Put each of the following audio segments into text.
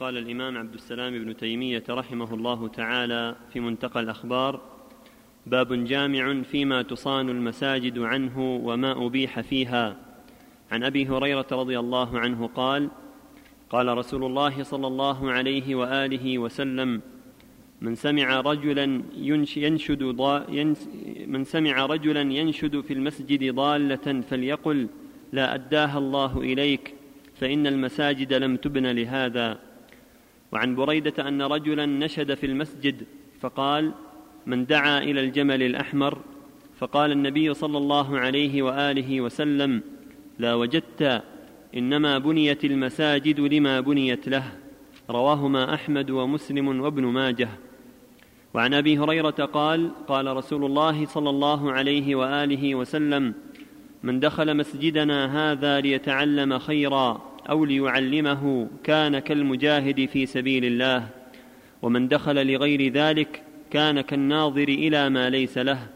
قال الإمام عبد السلام بن تيمية رحمه الله تعالى في منتقى الأخبار باب جامع فيما تصان المساجد عنه وما أبيح فيها. عن أبي هريرة رضي الله عنه قال قال رسول الله صلى الله عليه وآله وسلم من سمع رجلا ينشد من سمع رجلا ينشد في المسجد ضالة فليقل لا أداها الله إليك فإن المساجد لم تبن لهذا. وعن بريدة أن رجلا نشد في المسجد فقال من دعا إلى الجمل الأحمر؟ فقال النبي صلى الله عليه وآله وسلم لا وجدت إنما بنيت المساجد لما بنيت له. رواهما أحمد ومسلم وابن ماجه. وعن أبي هريرة قال قال رسول الله صلى الله عليه وآله وسلم من دخل مسجدنا هذا ليتعلم خيرا. أو ليعلمه كان كالمجاهد في سبيل الله ومن دخل لغير ذلك كان كالناظر إلى ما ليس له.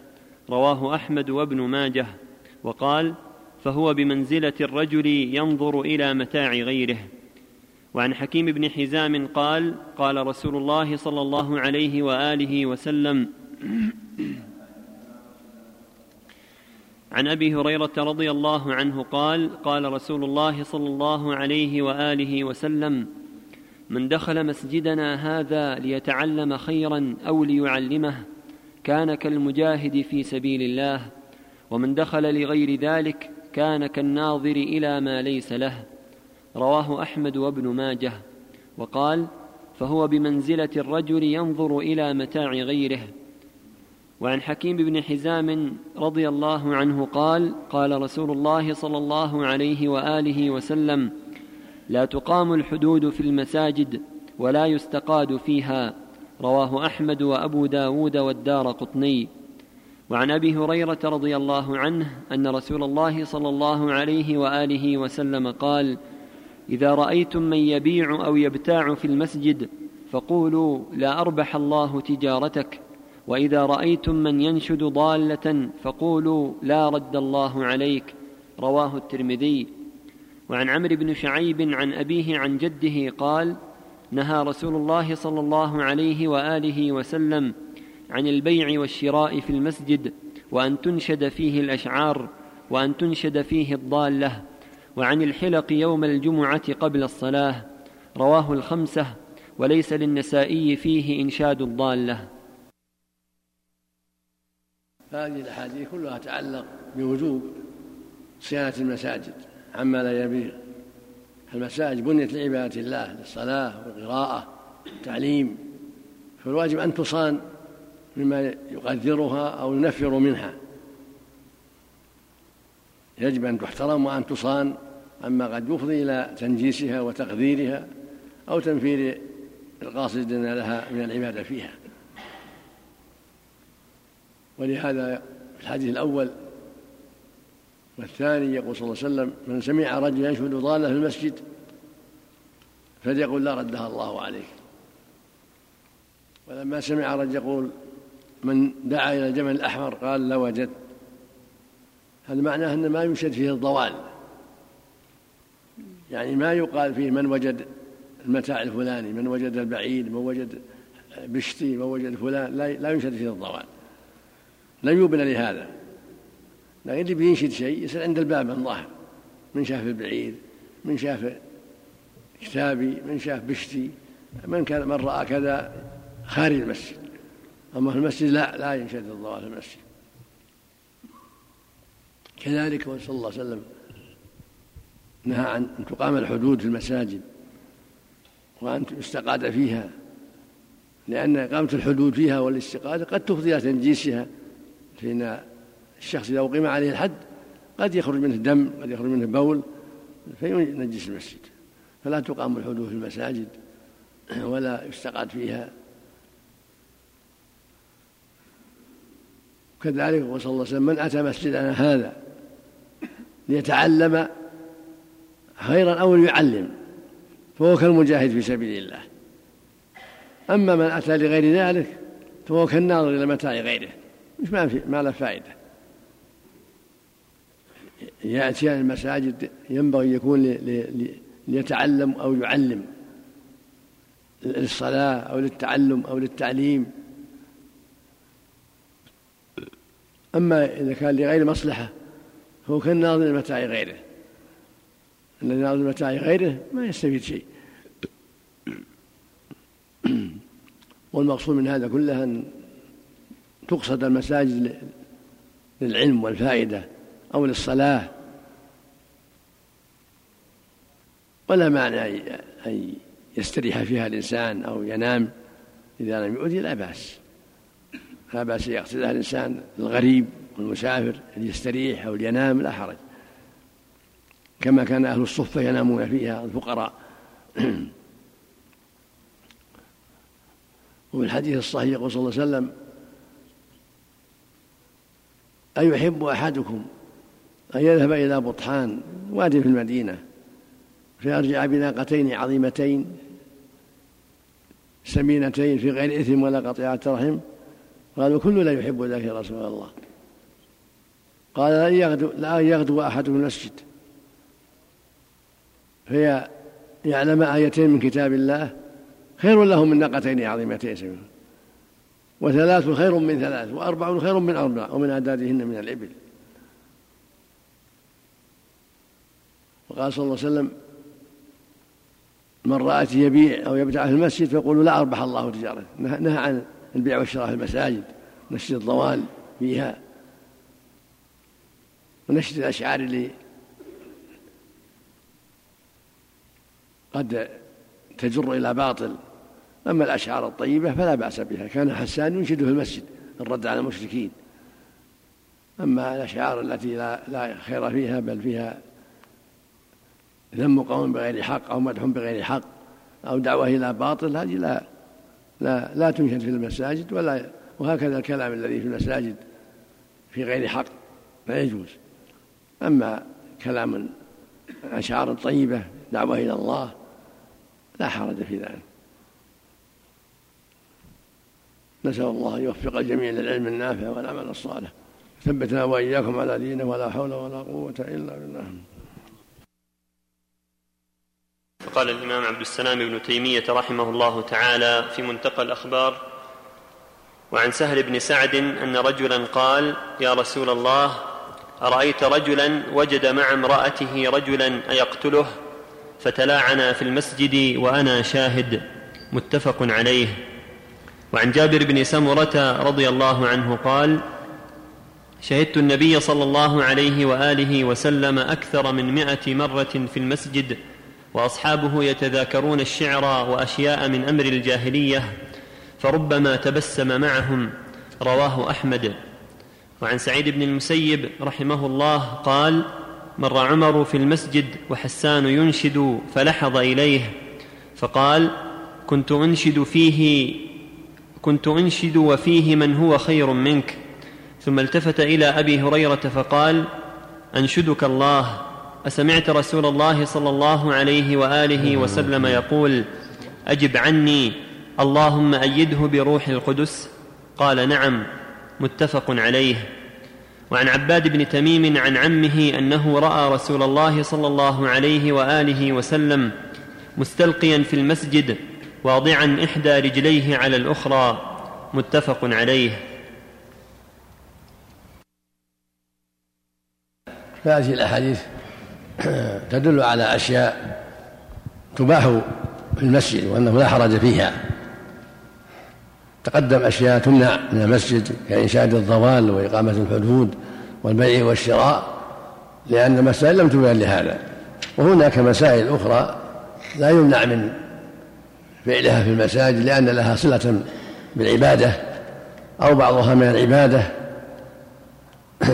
رواه أحمد وابن ماجه. وقال فهو بمنزلة الرجل ينظر إلى متاع غيره. وعن حكيم بن حزام قال قال رسول الله صلى الله عليه وآله وسلم عن أبي هريرة رضي الله عنه قال قال رسول الله صلى الله عليه وآله وسلم من دخل مسجدنا هذا ليتعلم خيرا أو ليعلمه كان كالمجاهد في سبيل الله ومن دخل لغير ذلك كان كالناظر إلى ما ليس له. رواه أحمد وابن ماجه. وقال فهو بمنزلة الرجل ينظر إلى متاع غيره وعن حكيم بن حزام رضي الله عنه قال قال رسول الله صلى الله عليه وآله وسلم لا تقام الحدود في المساجد ولا يستقاد فيها. رواه أحمد وأبو داود والدار قطني. وعن أبي هريرة رضي الله عنه أن رسول الله صلى الله عليه وآله وسلم قال إذا رأيتم من يبيع أو يبتاع في المسجد فقولوا لا أربح الله تجارتك وإذا رأيتم من ينشد ضالة فقولوا لا رد الله عليك رواه الترمذي. وعن عمرو بن شعيب عن أبيه عن جده قال نهى رسول الله صلى الله عليه وآله وسلم عن البيع والشراء في المسجد وأن تنشد فيه الأشعار وأن تنشد فيه الضالة وعن الحلق يوم الجمعة قبل الصلاة رواه الخمسة وليس للنسائي فيه إنشاد الضالة. فهذه الأحاديث كلها تتعلق بوجوب صيانة المساجد عما لا يبيع المساجد بنيت لعبادة الله للصلاة والقراءة والتعليم فالواجب أن تصان مما يقدرها أو ينفر منها. يجب أن تحترم وأن تصان عما قد يفضي إلى تنجيسها وتقديرها أو تنفير القاصدين لها من العبادة فيها. ولهذا في الحديث الأول والثاني يقول صلى الله عليه وسلم من سمع رجلا يشهد ضالة في المسجد فليقل لا ردها الله عليك ولما سمع رجل يقول من دعا إلى الجمل الأحمر قال لا وجدت هذا معناه أن ما يشهد فيه الضوال يعني ما يقال فيه من وجد المتاع الفلاني من وجد البعيد من وجد بشتي من وجد فلان لا ينشد فيه الضوال لا يبنى لهذا. لكن اللي بينشد شيء يصير عند الباب من ظاهر من شاف البعير من شاف كتابي من شاف بشتي من كان من رأى كذا خارج المسجد. أما في المسجد لا لا ينشد الضوء في المسجد. كذلك صلى الله عليه وسلم نهى عن أن تقام الحدود في المساجد وأن يستقاد فيها لأن إقامة الحدود فيها والاستقادة قد تفضي إلى تنجيسها. فإن الشخص إذا أقيم عليه الحد قد يخرج منه دم قد يخرج منه بول فينجس المسجد. فلا تقام الحدود في المساجد ولا يستقعد فيها. كذلك صلى الله عليه وسلم من أتى مسجدنا هذا ليتعلم خيرا أو ليعلم فهو كالمجاهد في سبيل الله. أما من أتى لغير ذلك فهو كالناظر إلى متاع غيره. مش ما في ما له فائدة. يأتي المساجد ينبغي يكون ليتعلم أو يعلم للصلاة أو للتعلم أو للتعليم. أما إذا كان لغير مصلحة فهو كالناظر لمتاع غيره. الذي ناظر لمتاع غيره ما يستفيد شيء. والمقصود من هذا كله أن تقصد المساجد للعلم والفائدة أو للصلاة. ولا معنى أن يستريح فيها الإنسان أو ينام إذا لم يؤذي لا بأس. لا بأس يقصدها الإنسان الغريب والمسافر ليستريح أو لينام لا حرج. كما كان أهل الصفة ينامون فيها الفقراء. وفي الحديث الصحيح يقول صلى الله عليه وسلم أيحب أحدكم أن يذهب إلى بطحان وادي في المدينة فيرجع بناقتين عظيمتين سمينتين في غير إثم ولا قطيعة رحم قالوا كل لا يحب ذلك يا رسول الله. قال لا يغدو لا يغدو المسجد. في يعلم آيتين من كتاب الله خير له من ناقتين عظيمتين. سمينتين وثلاث خير من ثلاث وأربع خير من أربع ومن أعدادهن من الإبل. وقال صلى الله عليه وسلم من رأت يبيع أو يبتع في المسجد فيقول لا أربح الله تجارته نهى عن البيع والشراء في المساجد نشر الضوال فيها. ونشر الأشعار اللي قد تجر إلى باطل. أما الأشعار الطيبة فلا بأس بها كان حسان ينشد في المسجد الرد على المشركين. أما الأشعار التي لا, لا خير فيها بل فيها ذم قوم بغير حق أو مدح بغير حق أو دعوة إلى باطل هذه لا لا لا تنشد في المساجد ولا وهكذا الكلام الذي في المساجد في غير حق لا يجوز. أما كلام أشعار طيبة دعوة إلى الله لا حرج في ذلك. نسأل الله أن يوفق الجميع للعلم النافع والعمل الصالح. ثبتنا وإياكم على دينه ولا حول ولا قوة إلا بالله. فقال الإمام عبد السلام بن تيمية رحمه الله تعالى في منتقى الأخبار وعن سهل بن سعد أن رجلا قال يا رسول الله أرأيت رجلا وجد مع امرأته رجلا أيقتله فتلاعنا في المسجد وأنا شاهد. متفق عليه. وعن جابر بن سمرة رضي الله عنه قال شهدت النبي صلى الله عليه وآله وسلم أكثر من مائة مرة في المسجد وأصحابه يتذاكرون الشعر وأشياء من أمر الجاهلية فربما تبسم معهم. رواه أحمد. وعن سعيد بن المسيب رحمه الله قال مر عمر في المسجد وحسان ينشد فلحظ إليه فقال كنت أنشد فيه كنت أنشد وفيه من هو خير منك. ثم التفت إلى أبي هريرة فقال أنشدك الله. أسمعت رسول الله صلى الله عليه وآله وسلم يقول أجب عني. اللهم أيده بروح القدس. قال نعم متفق عليه. وعن عباد بن تميم عن عمه أنه رأى رسول الله صلى الله عليه وآله وسلم مستلقيا في المسجد واضعا إحدى رجليه على الأخرى متفق عليه. هذه الأحاديث تدل على أشياء تباح في المسجد وأنه لا حرج فيها. تقدم أشياء تمنع من المسجد كإنشاد الضوال وإقامة الحدود والبيع والشراء لأن المسائل لم تبين لهذا. وهناك مسائل أخرى لا يمنع من فعلها في المساجد لأن لها صلة بالعبادة أو بعضها من العبادة.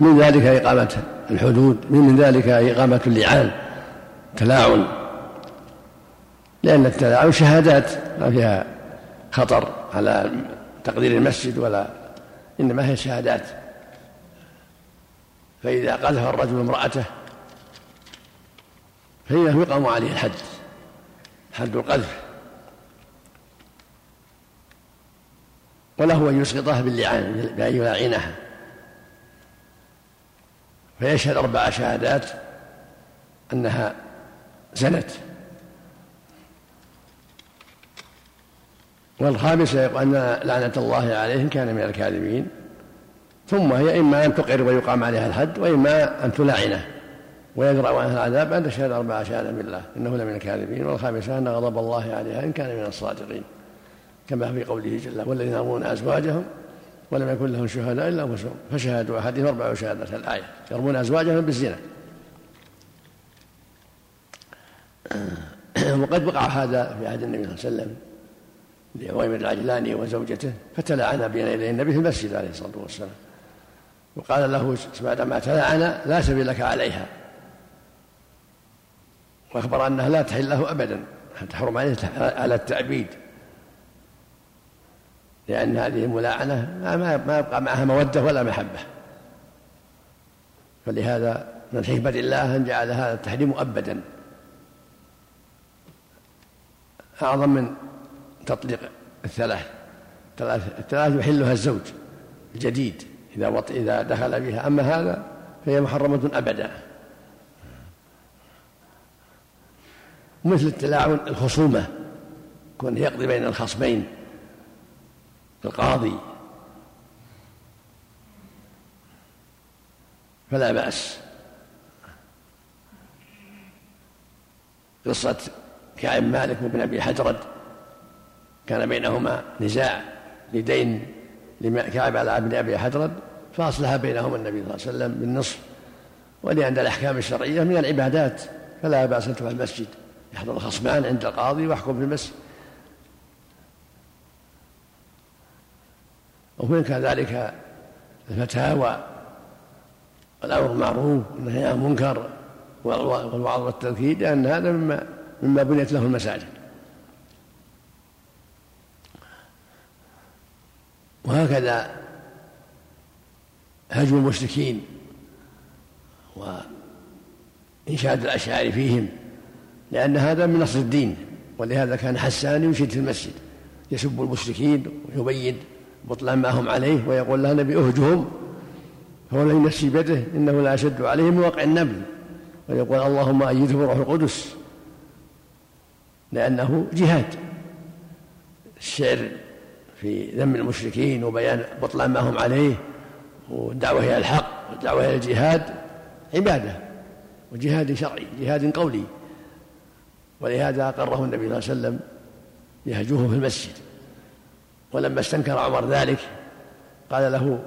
من ذلك إقامة الحدود من ذلك إقامة اللعان تلاعن. لأن التلاعن شهادات ما فيها خطر على تقدير المسجد ولا إنما هي شهادات. فإذا قذف الرجل امرأته فإنه يقام عليه الحد حد القذف. وله أن يسقطه باللعان بأن يلاعنها فيشهد أربع شهادات أنها زنت. والخامسة أن لعنة الله عليه كان من الكاذبين. ثم هي إما أن تقر ويقام عليها الحد وإما أن تلعنه. ويدرأ عنها العذاب أن تشهد أربع شهادة بالله. إنه لمن الكاذبين. والخامسة أن غضب الله عليها إن كان من الصادقين. كما في قوله جل والذين يرمون أزواجهم ولم يكن لهم شهداء إلا أنفسهم. فشهادوا أحدهم أربع شهادات الآية. يرمون أزواجهم بالزنا. وقد وقع هذا في عهد النبي صلى الله عليه وسلم لعويمر العجلاني وزوجته فتلعن بين يدي النبي في المسجد عليه الصلاة والسلام. وقال له بعدما تلعن لا سبيل لك عليها. وأخبر أنها لا تحل له ابدا تحرم عليه على التعبيد لأن هذه الملاعنة ما يبقى معها مودة ولا محبة. فلهذا من حكمه الله أن جعل هذا التحريم ابدا أعظم من تطليق الثلاث. الثلاث يحلها الزوج الجديد. إذا وط... إذا دخل بها. أما هذا فهي محرمة أبدا. مثل التلاعن الخصومة. كون يقضي بين الخصمين. القاضي. فلا بأس. قصة كعب مالك وابن أبي حجرد كان بينهما نزاع لدين كعب على ابن أبي حجرد فأصلح بينهما النبي صلى الله عليه وسلم بالنصف. ولأن الأحكام الشرعية من العبادات فلا بأس أن تفعل المسجد. يحضر الخصمان عند القاضي ويحكم في المسجد. ومن كذلك الفتاوى والأمر بالمعروف والنهي عن المنكر والوعظ والتذكير لأن هذا مما مما بنيت له المساجد. وهكذا هجم المشركين وإنشاد الأشعار فيهم لأن هذا من نصر الدين ولهذا كان حسان ينشد في المسجد يسب المشركين ويبين بطلان ما هم عليه ويقول له النبي اهجهم فهو الذي نفسي بيده إنه لا أشد عليهم من وقع النبل. ويقول اللهم أيده بروح القدس لأنه جهاد. الشعر في ذم المشركين وبيان بطلان ما هم عليه والدعوة إلى الحق والدعوة إلى الجهاد عبادة وجهاد شرعي جهاد قولي. ولهذا أقره النبي صلى الله عليه وسلم يهجوه في المسجد. ولما استنكر عمر ذلك قال له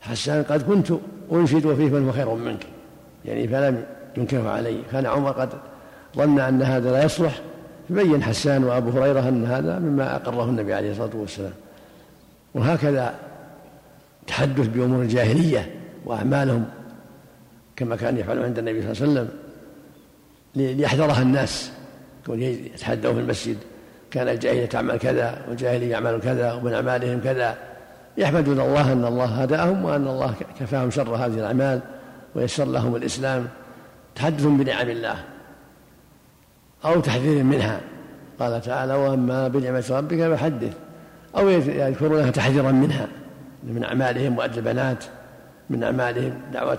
حسان قد كنت أنشد وفيه من هو خير منك. يعني فلم ينكره عليه كان عمر قد ظن أن هذا لا يصلح. يبين حسان وأبو هريرة أن هذا مما أقره النبي عليه الصلاة والسلام. وهكذا تحدث بأمور الجاهلية وأعمالهم كما كان يفعل عند النبي صلى الله عليه وسلم ليحذرها الناس. يتحدوا في المسجد. كان الجاهلية تعمل كذا والجاهلية يعمل كذا ومن أعمالهم كذا. يحمدون الله أن الله هداهم وأن الله كفاهم شر هذه الأعمال ويسر لهم الإسلام. تحدث بنعم الله أو تحذير منها. قال تعالى وأما بنعمة ربك فحدث. أو يذكرونها تحذيرا منها. من أعمالهم مؤدى البنات من أعمالهم دعوة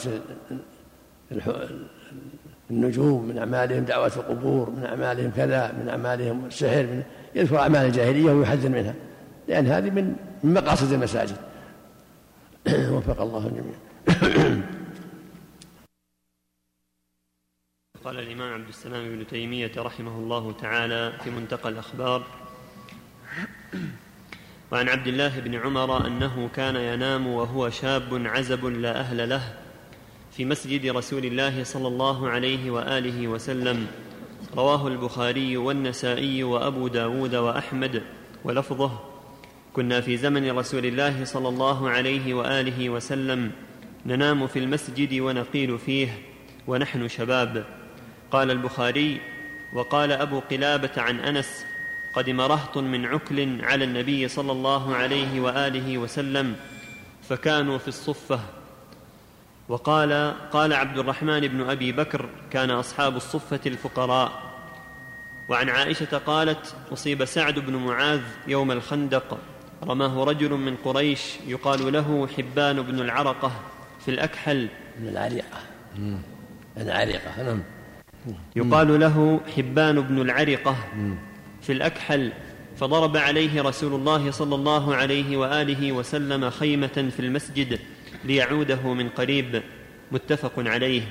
النجوم من أعمالهم دعوة القبور من أعمالهم كذا من أعمالهم السحر من يذكر أعمال الجاهلية ويحذر منها. لأن هذه من مقاصد المساجد. وفق الله الجميع. قال الإمام عبد السلام بن تيمية رحمه الله تعالى في منتقى الأخبار وعن عبد الله بن عمر أنه كان ينام وهو شاب عزب لا أهل له في مسجد رسول الله صلى الله عليه وآله وسلم. رواه البخاري والنسائي وأبو داود وأحمد. ولفظه كنا في زمن رسول الله صلى الله عليه وآله وسلم. ننام في المسجد ونقيل فيه ونحن شباب. قال البخاري وقال أبو قلابة عن أنس قدم رهط من عكل على النبي صلى الله عليه وآله وسلم فكانوا في الصفة. وقال قال عبد الرحمن بن أبي بكر كان أصحاب الصفة الفقراء. وعن عائشة قالت أصيب سعد بن معاذ يوم الخندق. رماه رجل من قريش يقال له حبان بن العرقة في الأكحل. من العريقة. العريقة نعم. يقال له حبان بن العرقة في الأكحل. فضرب عليه رسول الله صلى الله عليه وآله وسلم خيمة في المسجد. ليعوده من قريب متفق عليه.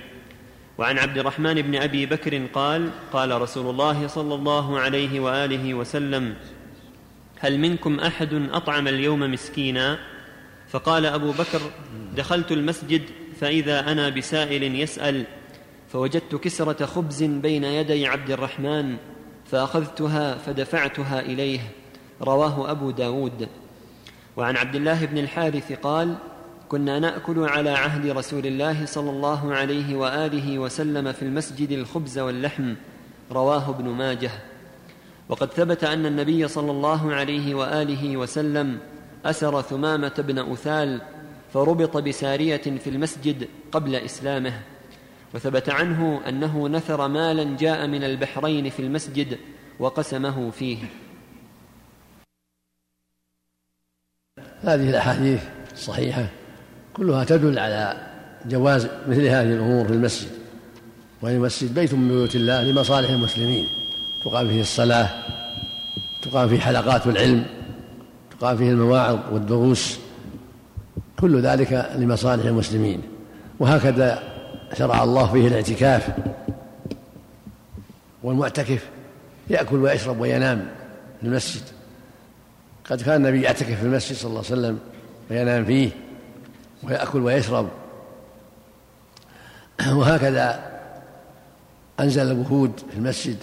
وعن عبد الرحمن بن أبي بكر قال قال رسول الله صلى الله عليه وآله وسلم هل منكم أحد أطعم اليوم مسكينا؟ فقال أبو بكر دخلت المسجد فإذا أنا بسائل يسأل فوجدت كسرة خبز بين يدي عبد الرحمن فأخذتها فدفعتها إليه. رواه أبو داود. وعن عبد الله بن الحارث قال كنا نأكل على عهد رسول الله صلى الله عليه وآله وسلم في المسجد الخبز واللحم رواه ابن ماجه. وقد ثبت أن النبي صلى الله عليه وآله وسلم أسر ثمامة بن أثال فربط بسارية في المسجد قبل إسلامه وثبت عنه أنه نثر مالا جاء من البحرين في المسجد وقسمه فيه. هذه الأحاديث الصحيحه كلها تدل على جواز مثل هذه الأمور في المسجد وإن المسجد بيت من بيوت الله لمصالح المسلمين. تقام فيه الصلاة تقام فيه حلقات العلم تقام فيه المواعظ والدروس كل ذلك لمصالح المسلمين. وهكذا شرع الله فيه الاعتكاف والمعتكف يأكل ويشرب وينام في المسجد. قد كان النبي يعتكف في المسجد صلى الله عليه وسلم وينام فيه. ويأكل ويشرب. وهكذا أنزل الوفود في المسجد.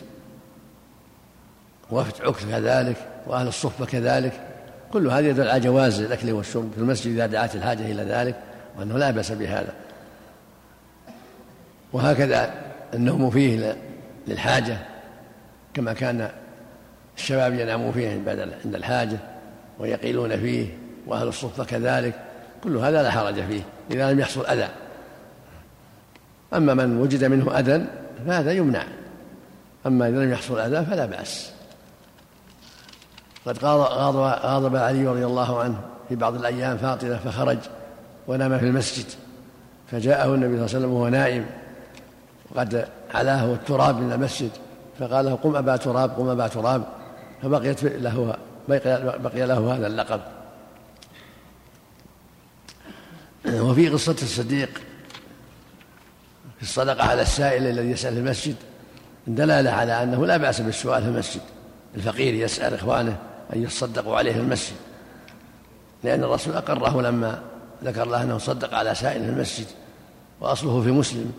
وفد عكر كذلك وأهل الصفة كذلك. كل هذا يدل على جواز الأكل والشرب في المسجد إذا دعت الحاجة إلى ذلك وأنه لا بأس بهذا. وهكذا النوم فيه للحاجة كما كان الشباب ينامون فيه عند الحاجة ويقيلون فيه وأهل الصفة كذلك. كل هذا لا حرج فيه إذا لم يحصل أذى. أما من وجد منه أذى فهذا يمنع. أما إذا لم يحصل أذى فلا بأس. قد غاضب, غاضب علي رضي الله عنه في بعض الأيام فاطمة فخرج ونام في المسجد. فجاءه النبي صلى الله عليه وسلم وهو نائم. وقد علاه التراب من المسجد. فقال له قم أبا تراب قم أبا تراب. فبقيت له بقي له هذا اللقب. وفي قصة الصديق في الصدقة على السائل الذي يسأل في المسجد دلالة على أنه لا بأس بالسؤال في المسجد الفقير يسأل إخوانه أن يتصدقوا عليه في المسجد لأن الرسول أقره لما ذكر له أنه صدق على سائل في المسجد وأصله في مسلم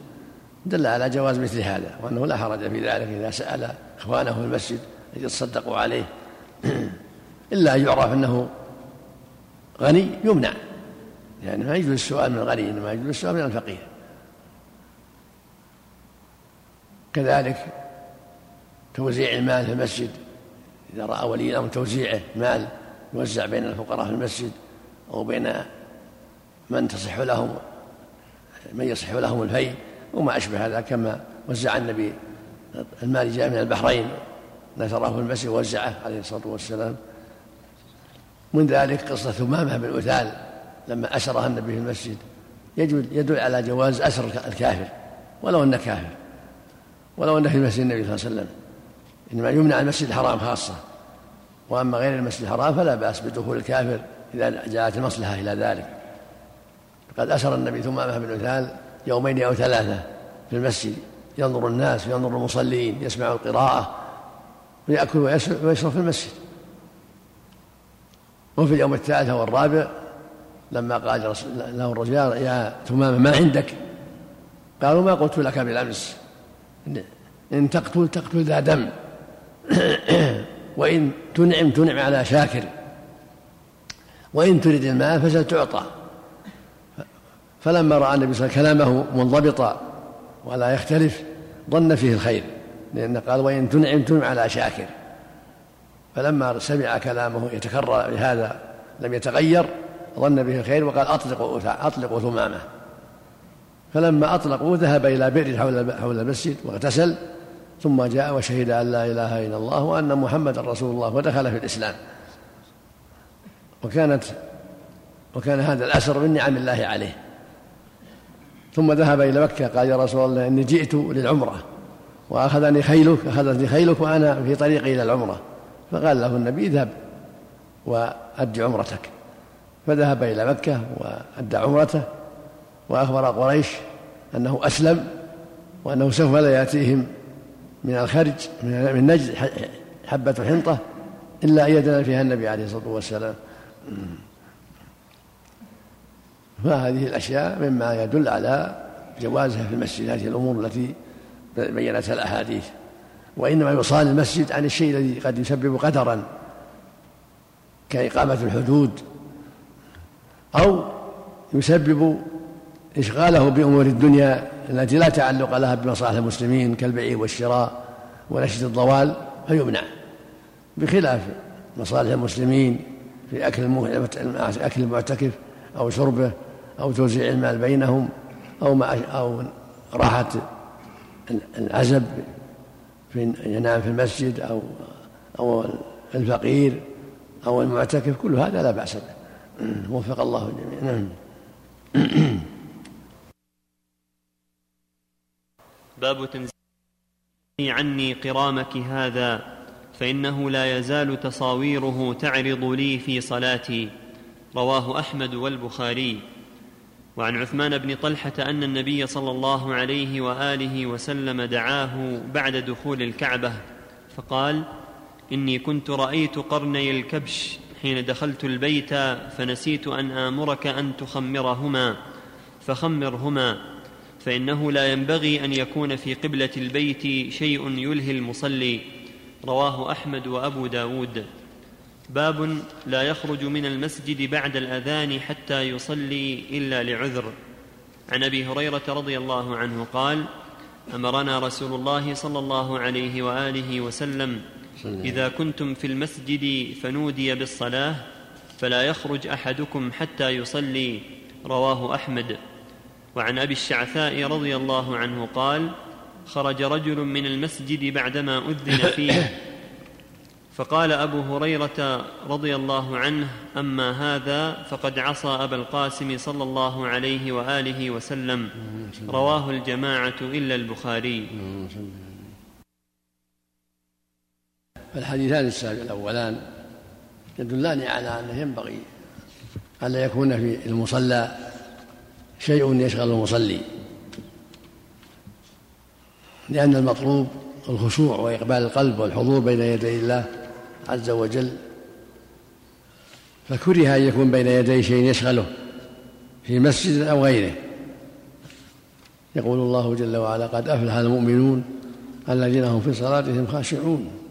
دل على جواز مثل هذا وأنه لا حرج في ذلك إذا سأل إخوانه في المسجد أن يتصدقوا عليه. إلا أن يعرف أنه غني يمنع. يعني ما يجوز السؤال من الغني إنما يجوز السؤال من الفقير. كذلك توزيع المال في المسجد إذا رأى ولي الأمر توزيعه مال يوزع بين الفقراء في المسجد أو بين من تصح لهم من يصح لهم الفي وما أشبه هذا كما وزع النبي المال جاء من البحرين نثره في المسجد ووزعه عليه الصلاة والسلام. من ذلك قصة ثمامة بن أثال لما أسرها النبي في المسجد يدل على جواز أسر الكافر ولو أنه كافر ولو أنه في مسجد النبي صلى الله عليه وسلم. إنما يمنع المسجد الحرام خاصة. وأما غير المسجد الحرام فلا بأس بدخول الكافر إذا جاءت المصلحة إلى ذلك. قد أسر النبي ثمامة بن عثال يومين أو ثلاثة في المسجد. ينظر الناس وينظر المصلين يسمع القراءة ويأكل ويشرب في المسجد. وفي اليوم الثالث والرابع لما قال له الرجل يا ثمامة ما عندك؟ قالوا ما قلت لك بالأمس. إن تقتل تقتل ذا دم. وإن تنعم تنعم على شاكر. وإن تريد المال فستعطى فلما رأى النبي صلى الله عليه وسلم كلامه منضبطا ولا يختلف ظن فيه الخير لأنه قال وإن تنعم تنعم على شاكر. فلما سمع كلامه يتكرر بهذا لم يتغير ظن به الخير وقال أطلقوا أطلقوا ثمامة. فلما أطلقوا ذهب إلى بئر حول حول المسجد واغتسل ثم جاء وشهد أن لا إله إلا الله وأن محمدا رسول الله ودخل في الإسلام. وكانت وكان هذا الأسر من نعم الله عليه. ثم ذهب إلى مكة قال يا رسول الله إني جئت للعمرة وأخذني خيلك أخذتني خيلك وأنا في طريقي إلى العمرة. فقال له النبي اذهب وأد عمرتك. فذهب إلى مكة وأدى عمرته وأخبر قريش أنه أسلم وأنه سوف لا يأتيهم من الخرج من نجد حبة حنطة إلا أن يدنا فيها النبي عليه الصلاة والسلام. فهذه الأشياء مما يدل على جوازها في المسجد هذه الأمور التي بينتها الأحاديث. وإنما يصان المسجد عن الشيء الذي قد يسبب قدرا كإقامة الحدود أو يسبب إشغاله بأمور الدنيا التي لا تعلق لها بمصالح المسلمين كالبيع والشراء ونشد الضوال فيمنع. بخلاف مصالح المسلمين في أكل أكل المعتكف أو شربه أو توزيع المال بينهم أو أو راحة العزب في ينام في المسجد أو أو الفقير أو المعتكف كل هذا لا بأس به. وفق الله الجميع. نعم. باب تنزيل عني قرامك هذا فإنه لا يزال تصاويره تعرض لي في صلاتي. رواه أحمد والبخاري. وعن عثمان بن طلحة أن النبي صلى الله عليه وآله وسلم دعاه بعد دخول الكعبة فقال إني كنت رأيت قرني الكبش حين دخلت البيت فنسيت أن آمرك أن تخمرهما فخمرهما فإنه لا ينبغي أن يكون في قبلة البيت شيء يلهي المصلي. رواه أحمد وأبو داود. باب لا يخرج من المسجد بعد الأذان حتى يصلي إلا لعذر. عن أبي هريرة رضي الله عنه قال أمرنا رسول الله صلى الله عليه وآله وسلم إذا كنتم في المسجد فنودي بالصلاة فلا يخرج أحدكم حتى يصلي رواه أحمد. وعن أبي الشعثاء رضي الله عنه قال خرج رجل من المسجد بعدما أذن فيه. فقال أبو هريرة رضي الله عنه أما هذا فقد عصى أبا القاسم صلى الله عليه وآله وسلم. رواه الجماعة إلا البخاري. فالحديثان الأولان يدلان على أنه ينبغي ألا يكون في المصلى شيء يشغل المصلي لأن المطلوب الخشوع وإقبال القلب والحضور بين يدي الله عز وجل. فكره أن يكون بين يدي شيء يشغله في مسجد أو غيره. يقول الله جل وعلا قد أفلح المؤمنون الذين هم في صلاتهم خاشعون.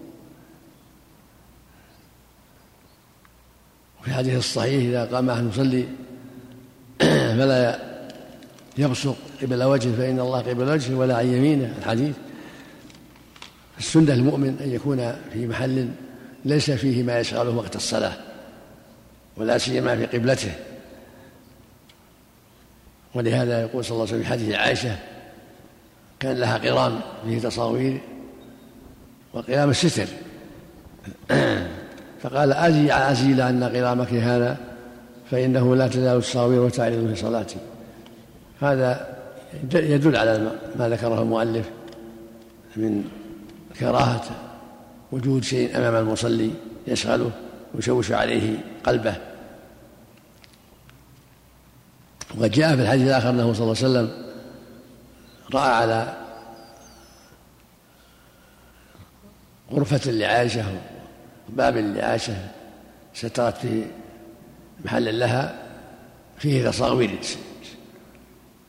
وفي الحديث الصحيح إذا قام أحد يصلي فلا يبصق قبل وجهه فإن الله قبل وجهه ولا عن يمينه. الحديث السنة المؤمن أن يكون في محل ليس فيه ما يشغله وقت الصلاة ولا سيما في قبلته. ولهذا يقول صلى الله عليه وسلم في حديث عائشة كان لها قرام فيه تصاوير وقرام الستر. فقال أزي أزيل عنا قرامك هذا فإنه لا تزال تصاوير وتعرض في صلاتي هذا يدل على ما ذكره المؤلف من كراهة وجود شيء أمام المصلي يشغله ويشوش عليه قلبه. وقد جاء في الحديث الآخر أنه صلى الله عليه وسلم رأى على غرفة لعائشة باب لعائشة سترت في محل لها فيه تصاوير.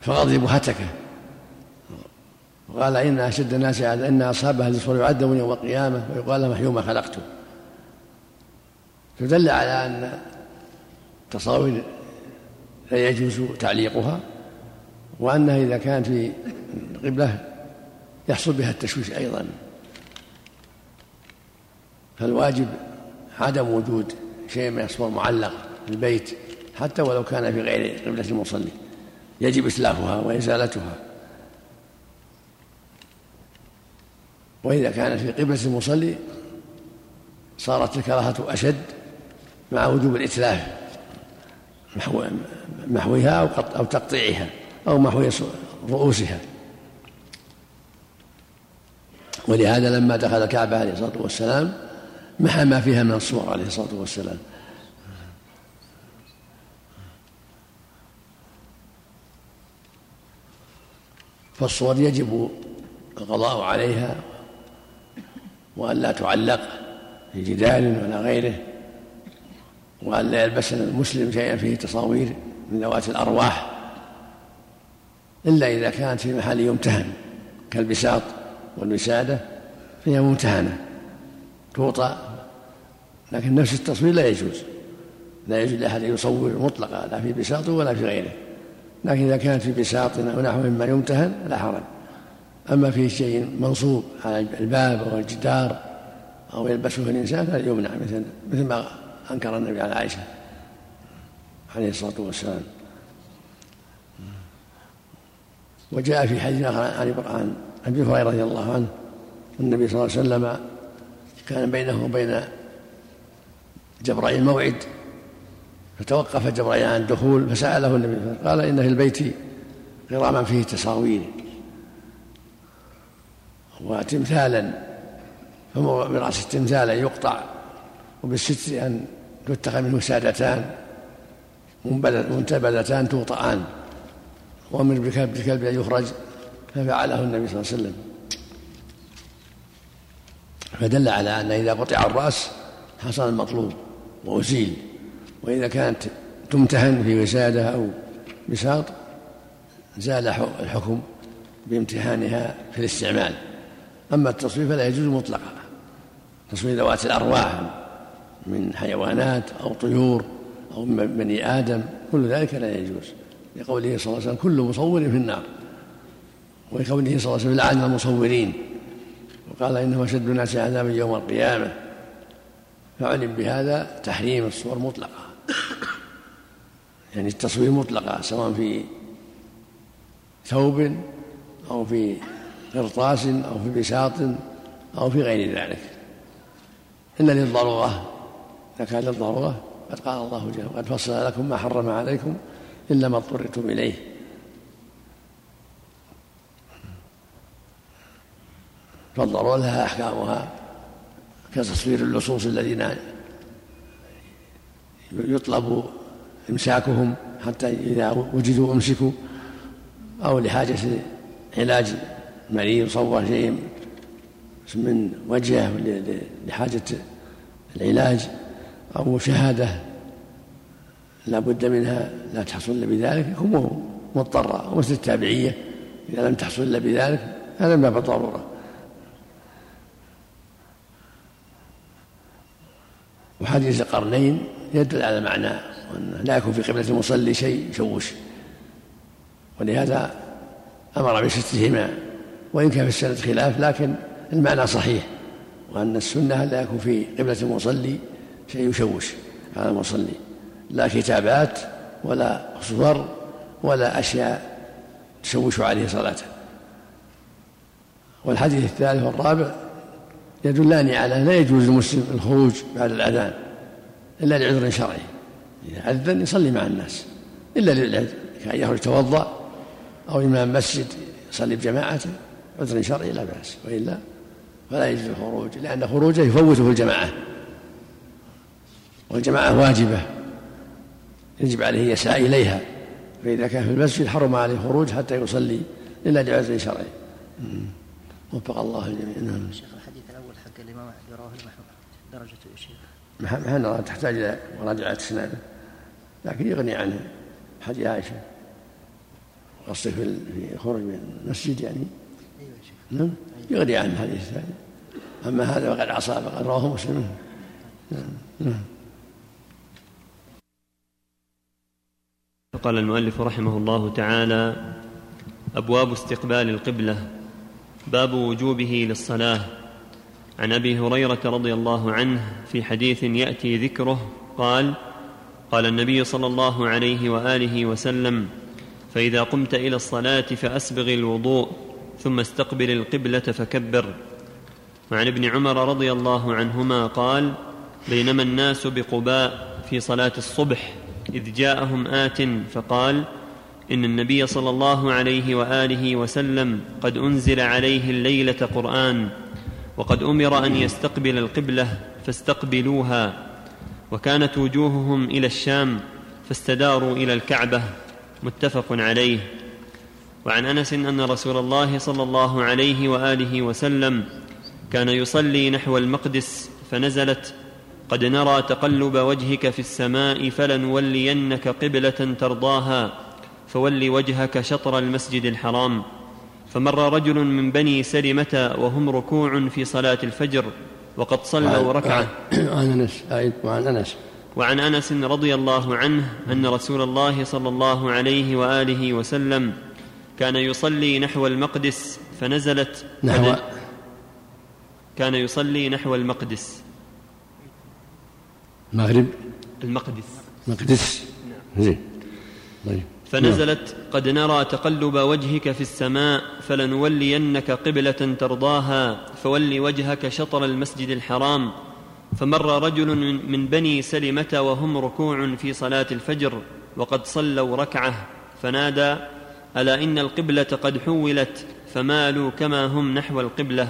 فغضب وهتكه وقال إن أشد الناس إن أصحاب هذه الصور يعذبون يوم القيامة ويقال لهم أحيوا ما خلقتم فدل على أن التصاوير لا يجوز تعليقها وأنها إذا كان في قبلة يحصل بها التشويش أيضا. فالواجب عدم وجود شيء من الصور معلق في البيت حتى ولو كان في غير قبلة المصلي. يجب إتلافها وإزالتها. وإذا كانت في قبلة المصلي صارت الكراهة أشد مع وجوب الإتلاف محو محوها أو تقطيعها أو محو رؤوسها. ولهذا لما دخل الكعبة عليه الصلاة والسلام محى ما فيها من الصور عليه الصلاة والسلام. فالصور يجب القضاء عليها وأن لا تعلق في جدال ولا غيره وأن لا يلبس المسلم شيئا فيه تصاوير من ذوات الأرواح إلا إذا كانت في محل يمتهن كالبساط والوسادة فهي ممتهنة. توطى لكن نفس التصوير لا يجوز. لا يجوز لأحد يصور مطلقا لا في بساط ولا في غيره. لكن إذا كانت في بساط أو نحو مما يمتهن لا حرج. أما في شيء منصوب على الباب أو الجدار أو يلبسه الإنسان فلا يمنع مثل مثل ما أنكر النبي على عائشة عليه الصلاة والسلام. وجاء في حديث آخر عن أبي هريرة رضي الله عنه النبي صلى الله عليه وسلم كان بينه وبين جبرائيل موعد فتوقف جبرائيل عن الدخول فسأله النبي قال إن في البيت غراما فيه تصاوير وتمثالا برأس التمثال أن يقطع وبالستر أن تتخذ منه سادتان منتبذتان توطعان وأمر بكلب أن يخرج ففعله النبي صلى الله عليه وسلم. فدل على أن إذا قطع الرأس حصل المطلوب وأزيل وإذا كانت تمتهن في وسادة أو بساط زال الحكم بامتهانها في الاستعمال. أما التصوير فلا يجوز مطلقا. تصوير ذوات الأرواح من حيوانات أو طيور أو من بني آدم كل ذلك لا يجوز. لقوله صلى الله عليه وسلم كل مصور في النار. ولقوله صلى الله عليه وسلم لعن المصورين. وقال إنه أشد الناس عذابا يوم القيامة. فعلم بهذا تحريم الصور مطلقة. يعني التصوير مطلقة سواء في ثوب أو في قرطاس أو في بساط أو في غير ذلك. إلا للضرورة إذا كان للضرورة قد قال الله جل وقد فصل لكم ما حرم عليكم إلا ما اضطررتم إليه. فالضرورة لها أحكامها كتصوير اللصوص الذين يطلب إمساكهم حتى إذا وجدوا أمسكوا أو لحاجة علاج مريض صور شيء من وجهه لحاجة العلاج أو شهادة لا بد منها لا تحصل إلا بذلك يكون مضطرة مثل التابعية إذا لم تحصل إلا بذلك هذا من باب الضرورة وحديث القرنين يدل على معنى وأنه لا يكون في قبلة المصلي شيء يشوش ولهذا أمر بسترهما وإن كان في السنة خلاف لكن المعنى صحيح وأن السنة لا يكون في قبلة المصلي شيء يشوش على المصلي. لا كتابات ولا صور ولا أشياء تشوش عليه صلاته. والحديث الثالث والرابع يدلان على لا يجوز للمسلم الخروج بعد الأذان إلا لعذر شرعي. إذا أذن يصلي مع الناس إلا للعذر كأن يخرج يتوضأ أو إمام مسجد يصلي بجماعته عذر شرعي لا بأس. وإلا فلا يجوز الخروج لأن خروجه يفوته الجماعة. والجماعة واجبة يجب عليه يسعى إليها. فإذا كان في المسجد حرم عليه الخروج حتى يصلي إلا لعذر شرعي. وفق الله الجميع. نعم شيخ الحديث الأول حق الإمام أحمد رواه الإمام درجته نرى تحتاج إلى مراجعة سناده لكن يغني عنه. حديث عائشة. قصدك في الخروج من المسجد يعني. نعم. يغني عن الحديث الثاني أما هذا فقد عصى فقد رواه مسلم. نعم. نعم. قال المؤلف رحمه الله تعالى أبواب استقبال القبلة. باب وجوبه للصلاة. عن أبي هريرة رضي الله عنه في حديث يأتي ذكره قال قال النبي صلى الله عليه وآله وسلم فإذا قمت إلى الصلاة فأسبغ الوضوء ثم استقبل القبلة فكبر. وعن ابن عمر رضي الله عنهما قال بينما الناس بقباء في صلاة الصبح إذ جاءهم آت فقال إن النبي صلى الله عليه وآله وسلم قد أنزل عليه الليلة قرآن وقد أمر أن يستقبل القبلة فاستقبلوها. وكانت وجوههم إلى الشام فاستداروا إلى الكعبة. متفق عليه. وعن أنس أن رسول الله صلى الله عليه وآله وسلم كان يصلي نحو المقدس فنزلت قد نرى تقلب وجهك في السماء فلنولينك قبلة ترضاها فول وجهك شطر المسجد الحرام. فمر رجل من بني سلمة وهم ركوع في صلاة الفجر وقد صلوا ركعة. وعن أنس وعن أنس. وعن أنس رضي الله عنه أن رسول الله صلى الله عليه وآله وسلم كان يصلي نحو المقدس فنزلت نحو كان يصلي نحو المقدس. المغرب المقدس. مقدس. زين. طيب. فنزلت قد نرى تقلب وجهك في السماء فلنولينك قبلة ترضاها فول وجهك شطر المسجد الحرام. فمر رجل من بني سلمة وهم ركوع في صلاة الفجر وقد صلوا ركعة فنادى ألا إن القبلة قد حولت فمالوا كما هم نحو القبلة.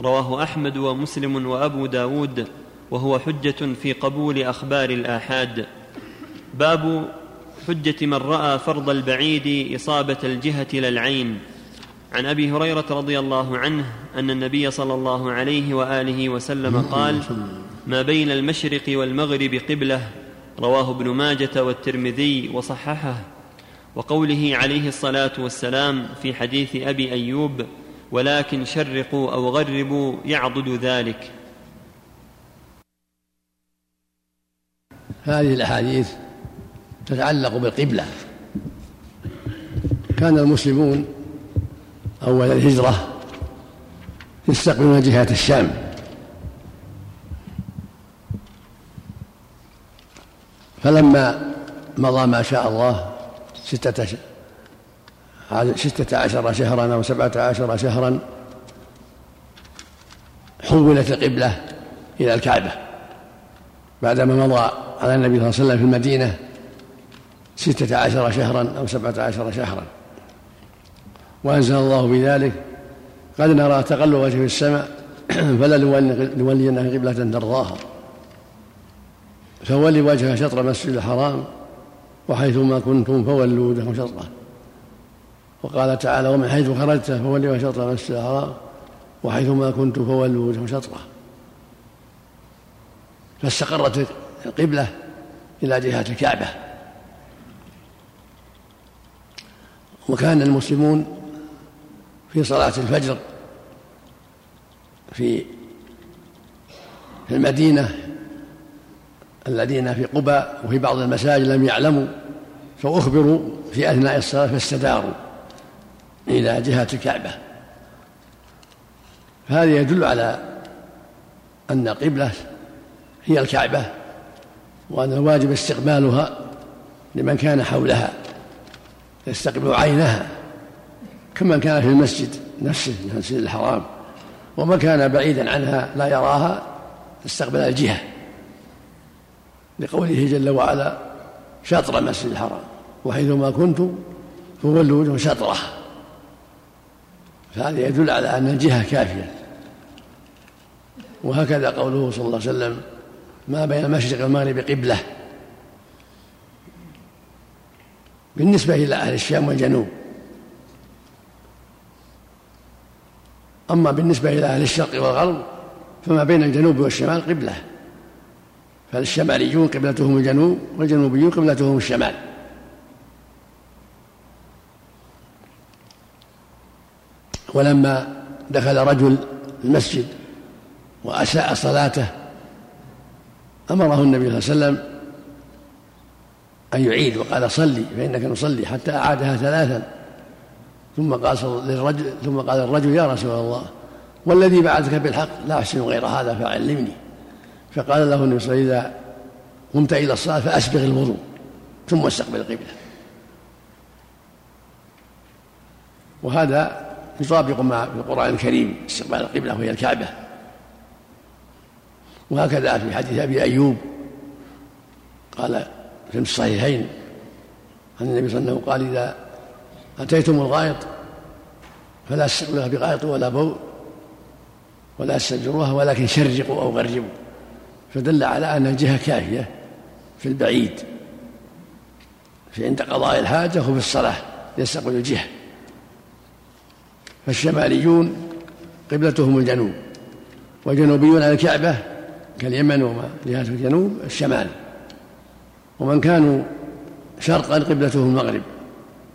رواه أحمد ومسلم وأبو داود وهو حجة في قبول أخبار الآحاد. باب حجه من رأى فرض البعيد إصابة الجهة لا العين. عن أبي هريرة رضي الله عنه أن النبي صلى الله عليه وآله وسلم قال ما بين المشرق والمغرب قبلة. رواه ابن ماجة والترمذي وصححه. وقوله عليه الصلاة والسلام في حديث أبي أيوب ولكن شرقوا أو غربوا يعضد ذلك. هذه الأحاديث تتعلق بالقبلة. كان المسلمون أول الهجرة يستقبلون جهة الشام. فلما مضى ما شاء الله ستة ستة عشر شهرا أو سبعة عشر شهرا حولت القبلة إلى الكعبة. بعدما مضى على النبي صلى الله عليه وسلم في المدينة ستة عشر شهرا أو سبعة عشر شهرا. وأنزل الله بذلك قد نرى تقلب وجهك في السماء فلنولينك قبلة ترضاها. فول وجهك شطر المسجد الحرام وحيثما كنتم فولوا وجوهكم شطره. وقال تعالى ومن حيث خرجت فول وجهك شطر المسجد الحرام وحيثما كنتم فولوا وجوهكم شطره. فاستقرت القبلة إلى جهة الكعبة. وكان المسلمون في صلاة الفجر في في المدينة الذين في قباء وفي بعض المساجد لم يعلموا فأخبروا في أثناء الصلاة فاستداروا إلى جهة الكعبة. هذا يدل على أن القبلة هي الكعبة وأن الواجب استقبالها لمن كان حولها. يستقبل عينها كمن كان في المسجد نفسه المسجد الحرام. ومن كان بعيدا عنها لا يراها استقبل الجهة. لقوله جل وعلا شطر المسجد الحرام. وحيثما كنتم فولوا وجهه شطرة. فهذا يدل على أن الجهة كافية. وهكذا قوله صلى الله عليه وسلم ما بين المشرق والمغرب قبلة. بالنسبة إلى أهل الشام والجنوب. أما بالنسبة إلى أهل الشرق والغرب فما بين الجنوب والشمال قبلة. فالشماليون قبلتهم الجنوب والجنوبيون قبلتهم الشمال. ولما دخل رجل المسجد وأساء صلاته أمره النبي صلى الله عليه وسلم أن يعيد وقال صلي فإنك نصلي حتى أعادها ثلاثا. ثم قال للرجل ثم قال الرجل يا رسول الله والذي بعثك بالحق؟ لا أحسن غير هذا فعلمني فقال له النبي صلى الله عليه وسلم إذا قمت إلى الصلاة فأسبغ الوضوء ثم استقبل القبلة. وهذا يطابق ما في القرآن الكريم استقبال القبلة وهي الكعبة. وهكذا في حديث أبي أيوب قال في الصحيحين عن النبي صلى الله عليه وسلم قال إذا أتيتم الغائط فلا تستقبلوها بغائط ولا بول ولا تستجروها ولكن شرقوا أو غربوا. فدل على أن الجهة كافية في البعيد في عند قضاء الحاجة وفي الصلاة يستقبل الجهة. فالشماليون قبلتهم الجنوب وجنوبيون على الكعبة كاليمن وما جهة الجنوب الشمال. ومن كانوا شرقا قبلتهم المغرب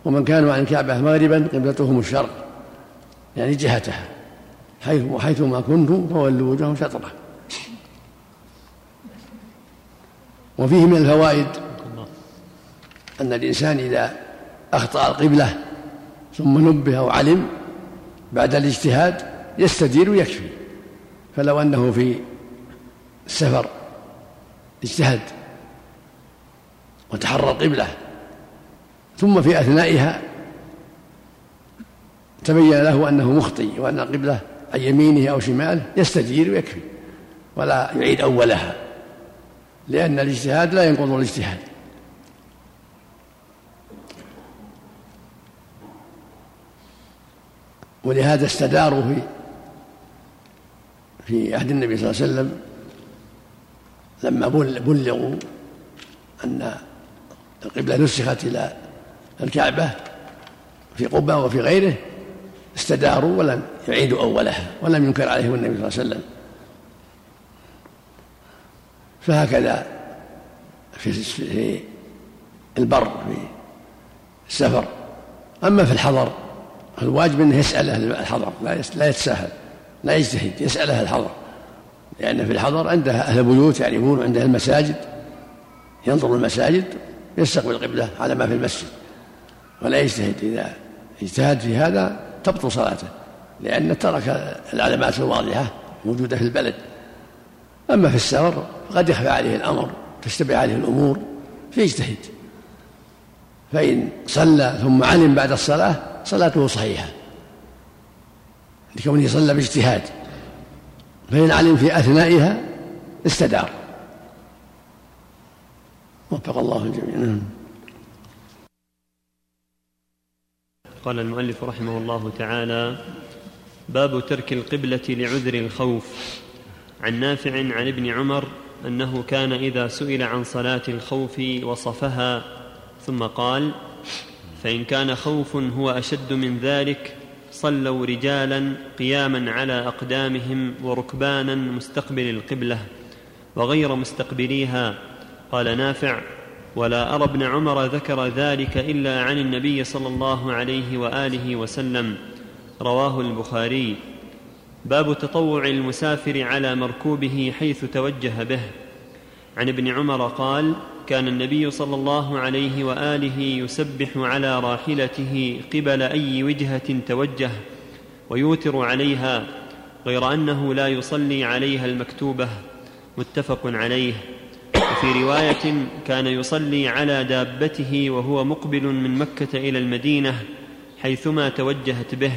ومن كانوا عن الكعبة مغربا قبلتهم الشرق يعني جهتها حيث حيثما كنتم فولوا وجوههم شطرة. وفيه من الفوائد أن الإنسان إذا أخطأ القبلة ثم نبه أو علم بعد الاجتهاد يستدير ويكفي. فلو أنه في السفر اجتهد وتحرى القبلة ثم في أثنائها تبين له أنه مخطئ وأن القبلة عن يمينه أو شماله يستدير ويكفي ولا يعيد أولها لأن الاجتهاد لا ينقض الاجتهاد. ولهذا استداروا في في عهد النبي صلى الله عليه وسلم لما بلغوا أن القبلة نسخت إلى الكعبة في قبة وفي غيره استداروا ولم يعيدوا أولها ولم ينكر عليهم النبي صلى الله عليه وسلم. فهكذا في البر في السفر. أما في الحضر الواجب أنه يسأل أهل الحضر لا يتساهل لا يجتهد يسأل أهل الحضر. لأن في الحضر عندها أهل بيوت يعرفون عندها المساجد ينظر المساجد يستقبل القبلة على ما في المسجد. ولا يجتهد إذا اجتهد في هذا تبطل صلاته لأن ترك العلامات الواضحة موجودة في البلد. أما في السفر فقد يخفى عليه الأمر تشتبه عليه الأمور فيجتهد. فإن صلى ثم علم بعد الصلاة صلاته صحيحة. لكونه صلى باجتهاد. فإن علم في أثنائها استدار. وفق الله الجميع. نعم. قال المؤلف رحمه الله تعالى باب ترك القبلة لعذر الخوف. عن نافع عن ابن عمر أنه كان إذا سئل عن صلاة الخوف وصفها ثم قال فإن كان خوف هو أشد من ذلك صلوا رجالا قياما على أقدامهم وركبانا مستقبل القبلة وغير مستقبليها قال نافع ولا أرى ابن عمر ذكر ذلك إلا عن النبي صلى الله عليه وآله وسلم. رواه البخاري. باب تطوع المسافر على مركوبه حيث توجه به. عن ابن عمر قال كان النبي صلى الله عليه وآله يسبح على راحلته قبل أي وجهة توجه ويوتر عليها غير أنه لا يصلي عليها المكتوبة. متفق عليه. وفي رواية كان يصلي على دابته وهو مقبل من مكة إلى المدينة حيثما توجهت به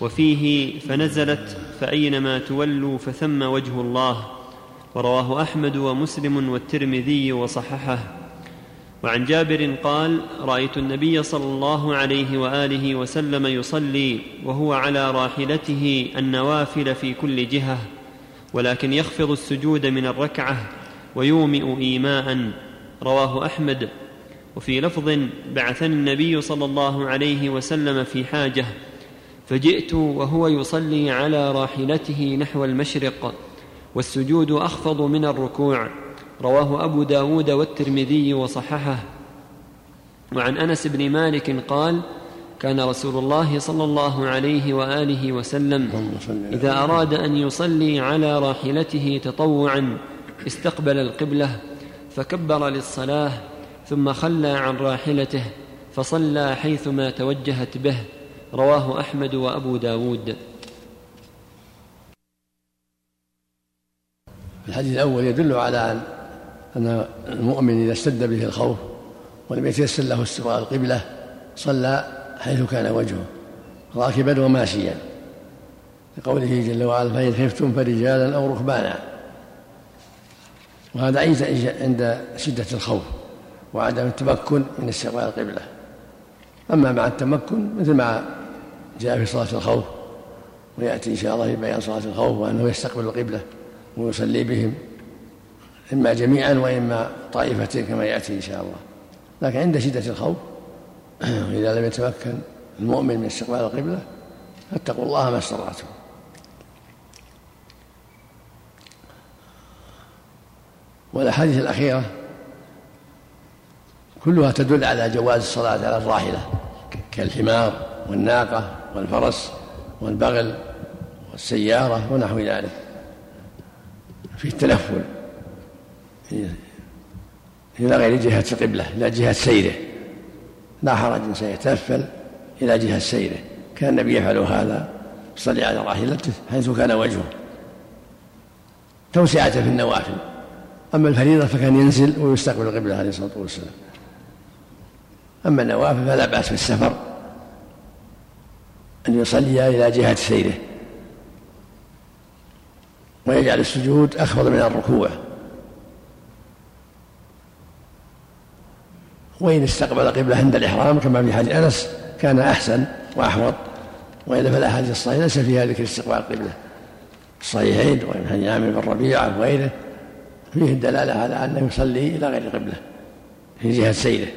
وفيه فنزلت فأينما تولوا فثم وجه الله. ورواه أحمد ومسلم والترمذي وصححه. وعن جابر قال رأيت النبي صلى الله عليه وآله وسلم يصلي وهو على راحلته النوافل في كل جهة ولكن يخفض السجود من الركعة. ويومئ ايماء. رواه أحمد. وفي لفظ بعثني النبي صلى الله عليه وسلم في حاجة فجئت وهو يصلي على راحلته نحو المشرق والسجود أخفض من الركوع. رواه أبو داود والترمذي وصححه. وعن أنس بن مالك قال كان رسول الله صلى الله عليه وآله وسلم إذا أراد أن يصلي على راحلته تطوعا. استقبل القبلة فكبر للصلاة ثم خلى عن راحلته فصلى حيثما توجهت به. رواه أحمد وأبو داود. الحديث الأول يدل على ان المؤمن إذا اشتد به الخوف ولم يتيسر له استقبال القبلة صلى حيث كان وجهه راكبا وماشيا. لقوله جل وعلا فإن خفتم فرجالا أو ركبانا وهذا عند شدة الخوف وعدم التمكن من استقبال القبلة. أما مع التمكن مثل ما جاء في صلاة الخوف ويأتي إن شاء الله في بيان صلاة الخوف وأنه يستقبل القبلة ويصلي بهم إما جميعا وإما طائفتين كما يأتي إن شاء الله. لكن عند شدة الخوف إذا لم يتمكن المؤمن من استقبال القبلة فاتقوا الله ما استطعتم. والأحاديث الأخيرة كلها تدل على جواز الصلاة على الراحلة كالحمار والناقة والفرس والبغل والسيارة ونحو ذلك. في التنفل إلى غير جهة القبلة إلى جهة سيره. لا حرج سيتنفل إلى جهة سيره. كان النبي يفعل هذا يصلي على راحلته حيث كان وجهه. توسعة في النوافل. أما الفريضة فكان ينزل ويستقبل القبلة عليه الصلاة والسلام. أما النوافل فلا بأس في السفر أن يصلي إلى جهة سيره. ويجعل السجود أخفض من الركوع. وإن استقبل القبلة عند الإحرام كما في حديث أنس كان أحسن وأحوط. وإلا فالأحاديث الصحيحة ليس فيها ذكر استقبال القبلة. الصحيحين حديث عامر بن ربيعة وغيره. فيه الدلالة على أنه يصلي إلى غير القبلة في جهة سيره.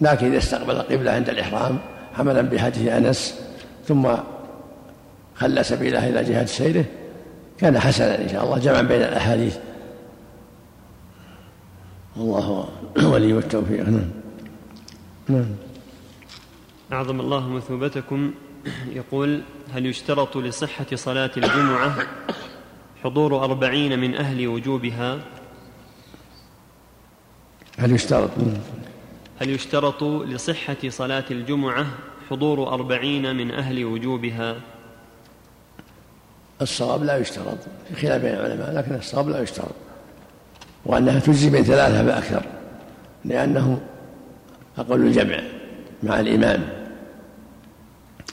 لكن إذا استقبل القبلة عند الإحرام حملا بحديث أنس ثم خلى سبيله إلى جهة سيره كان حسنا إن شاء الله جمعا بين الأحاديث. الله ولي التوفيق نعم. نعم. أعظم الله مثوبتكم. يقول هل يشترط لصحة صلاة الجمعة حضور أربعين من أهل وجوبها. هل يشترط هل يشترط لصحة صلاة الجمعة حضور أربعين من أهل وجوبها؟ الصواب لا يشترط في خلاف بين العلماء لكن الصواب لا يشترط وأنها تجزي من ثلاثة فأكثر لأنه أقل الجمع مع الإمام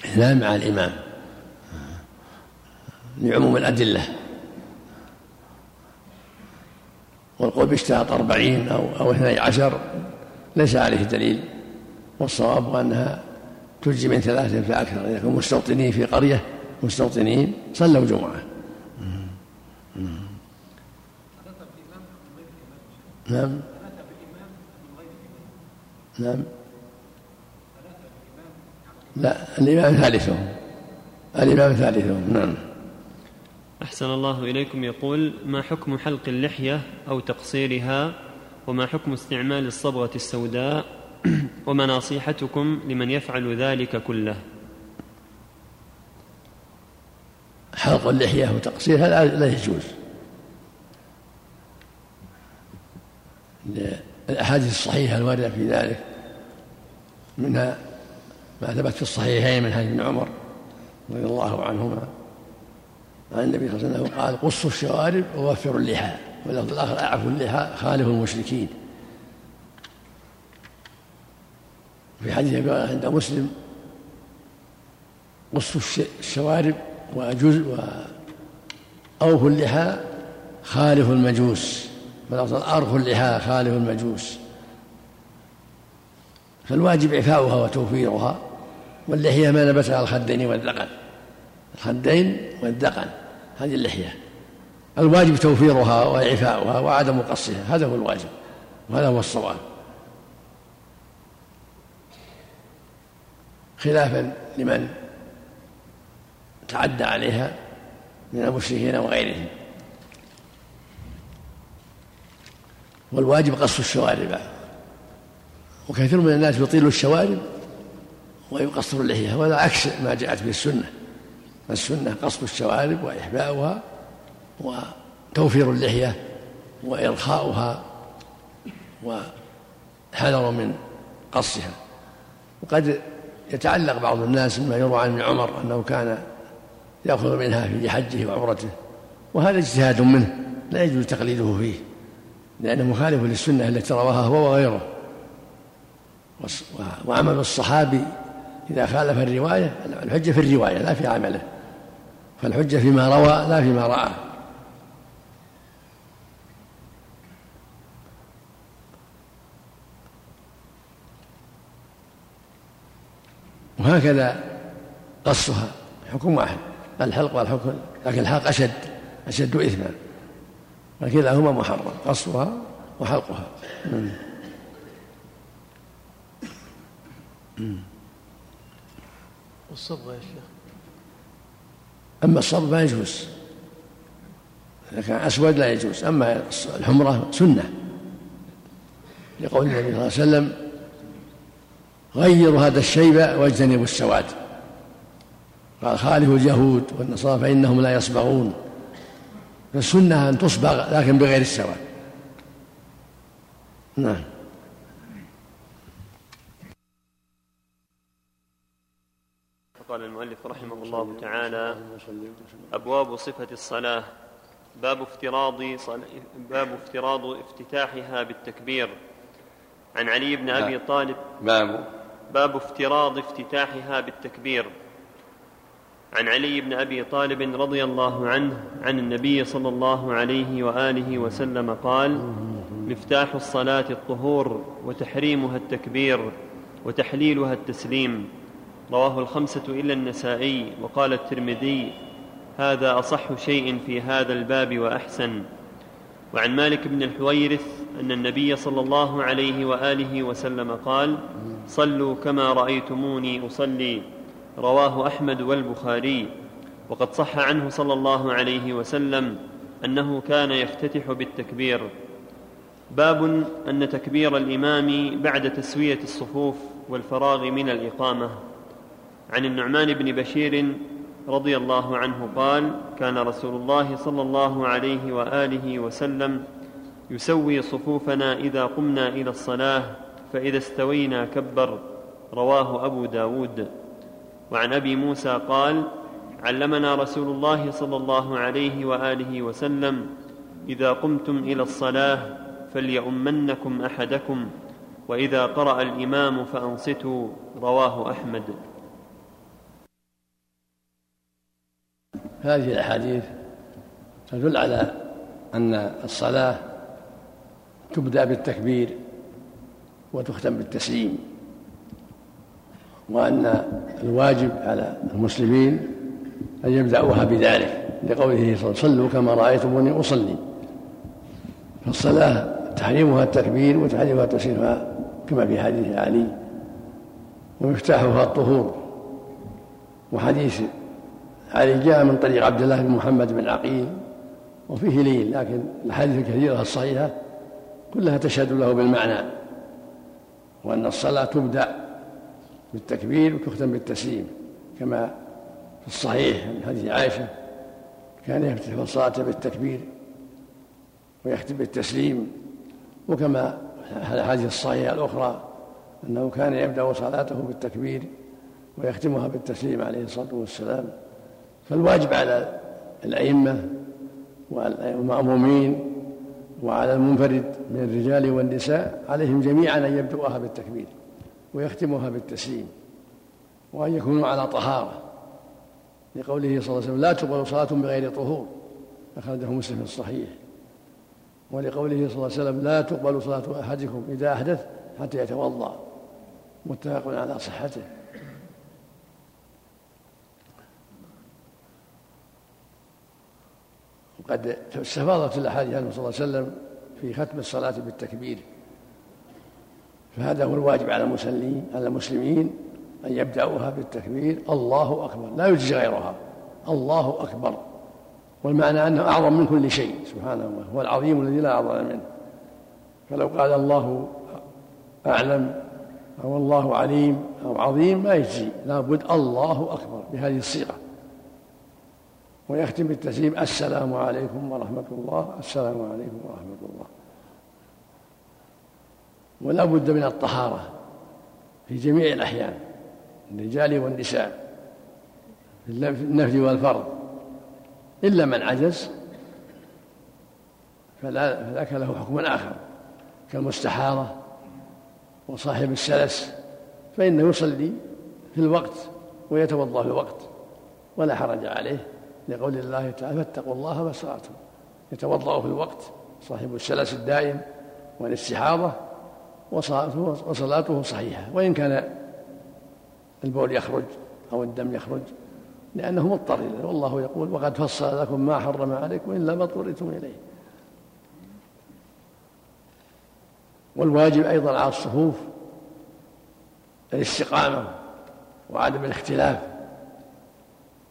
اثنان مع الإمام لعموم الأدلة. والقول باشتراط أربعين أو أو اثني عشر ليس عليه دليل. والصواب أنها تجزي من ثلاثة فأكثر إذا كانوا مستوطنين في قرية مستوطنين صلوا جمعة. نعم. نعم. لا الإمام ثالثهم. الإمام ثالثهم نعم. أحسن الله إليكم. يقول ما حكم حلق اللحية أو تقصيرها؟ وما حكم استعمال الصبغة السوداء؟ وما نصيحتكم لمن يفعل ذلك كله؟ حلق اللحية وتقصيرها لا يجوز. الأحاديث الصحيحة الواردة في ذلك منها ما ثبت في الصحيحين من حديث ابن عمر رضي الله عنهما. عن النبي صلى الله عليه وسلم قال قصوا الشوارب ووفروا اللحى. واللفظ الآخر أعفوا اللحى خالفوا المشركين. في حديث عند مسلم قصوا الشوارب وجزء وأوفوا اللحى خالفوا المجوس. والأفضل أرخوا اللحى خالفوا المجوس. فالواجب إعفاؤها وتوفيرها واللحية ما على الخدين والذقن الخدين والذقن هذه اللحية. الواجب توفيرها وإعفاؤها وعدم قصها هذا هو الواجب وهذا هو الصواب. خلافا لمن تعدى عليها من المشركين وغيرهم. والواجب قص الشوارب. وكثير من الناس يطيل الشوارب ويقصر اللحية وهذا عكس ما جاءت به السنة. السنة قص الشوارب وإحباؤها وتوفير اللحية وإرخاؤها وحذر من قصها وقد يتعلق بعض الناس مما يروى عن ابن عمر أنه كان يأخذ منها في حجه وعمرته وهذا اجتهاد منه لا يجوز تقليده فيه لأنه مخالف للسنة التي رواها هو وغيره. وعمل الصحابي إذا خالف الرواية الحجة في الرواية لا في عمله. فالحجة فيما روى لا فيما رأى. وهكذا قصها حكم واحد. الحلق والحكم لكن الحلق أشد أشد إثما. فكلاهما محرم قصها وحلقها. والصبغة يا شيخ. أما الصبغ ما يجوز. إذا كان أسود لا يجوز. أما الحمرة سنة. لقول النبي صلى الله عليه وسلم غيروا هذا الشيب واجتنبوا السواد. قال خالفوا اليهود والنصارى فإنهم لا يصبغون فالسنة أن تصبغ لكن بغير السواد. نعم. قال المؤلف رحمه الله تعالى أبواب صفة الصلاة باب افتراض باب افتراض افتتاحها بالتكبير. عن علي بن أبي طالب باب باب افتراض افتتاحها بالتكبير. عن علي بن أبي طالب رضي الله عنه عن النبي صلى الله عليه وآله وسلم قال مفتاح الصلاة الطهور وتحريمها التكبير وتحليلها التسليم. رواه الخمسة إلا النسائي وقال الترمذي هذا أصح شيء في هذا الباب وأحسن. وعن مالك بن الحويرث أن النبي صلى الله عليه وآله وسلم قال صلوا كما رأيتموني أصلي. رواه أحمد والبخاري. وقد صح عنه صلى الله عليه وسلم أنه كان يفتتح بالتكبير. باب أن تكبير الإمام بعد تسوية الصفوف والفراغ من الإقامة. عن النعمان بن بشير رضي الله عنه قال كان رسول الله صلى الله عليه وآله وسلم يسوي صفوفنا إذا قمنا إلى الصلاة فإذا استوينا كبر رواه أبو داود. وعن أبي موسى قال علمنا رسول الله صلى الله عليه وآله وسلم إذا قمتم إلى الصلاة فليؤمنكم أحدكم وإذا قرأ الإمام فأنصتوا رواه أحمد. هذه الأحاديث تدل على أن الصلاة تبدأ بالتكبير وتختم بالتسليم وأن الواجب على المسلمين أن يبدأوها بذلك لقوله صلى صلوا كما رأيتموني أصلي. فالصلاة تحريمها التكبير وتحريمها تسليمها كما في حديث علي ومفتاحها الطهور وحديث علي جاء من طريق عبد الله بن محمد بن عقيل وفيه لين لكن الحديث الكثيرة الصحيحة كلها تشهد له بالمعنى وأن الصلاة تبدأ بالتكبير وتختم بالتسليم كما في الصحيح من حديث عائشة كان يفتح الصلاة بالتكبير ويختم بالتسليم وكما الأحاديث الصحيحة الأخرى أنه كان يبدأ صلاته بالتكبير ويختمها بالتسليم عليه الصلاة والسلام. فالواجب على الأئمة والمأمومين وعلى المنفرد من الرجال والنساء عليهم جميعا أن يبدأوها بالتكبير ويختمها بالتسليم وأن يكونوا على طهارة. لقوله صلى الله عليه وسلم لا تقبل صلاة بغير طهور أخرجه مسلم في الصحيح. ولقوله صلى الله عليه وسلم لا تقبل صلاة أحدكم إذا أحدث حتى يتوضأ متفق على صحته. وقد استفاضت الأحاديث عنه صلى الله عليه وسلم في ختم الصلاة بالتكبير. فهذا هو الواجب على المسلمين على المسلمين أن يبدأوها بالتكبير. الله أكبر. لا يجزي غيرها. الله أكبر. والمعنى أنه أعظم من كل شيء. سبحانه هو العظيم الذي لا أعظم منه. فلو قال الله أعلم أو الله عليم أو عظيم ما يجزي. لابد الله أكبر بهذه الصيغة. ويختم بالتسليم السلام عليكم ورحمة الله السلام عليكم ورحمة الله. ولا بد من الطهارة في جميع الأحيان الرجال والنساء في النفل والفرض. إلا من عجز فذاك له حكم آخر كالمستحاضة وصاحب السلس فإنه يصلي في الوقت ويتوضأ في الوقت ولا حرج عليه. لقول الله تعالى فاتقوا الله ما استطعتم. يتوضأ في الوقت صاحب السلس الدائم والاستحاضة وصلاته صحيحة. وإن كان البول يخرج أو الدم يخرج لأنه مضطر إليه. والله يقول وقد فصل لكم ما حرم عليكم الا ما اضطررتم إليه. والواجب أيضا على الصفوف الاستقامة وعدم الاختلاف.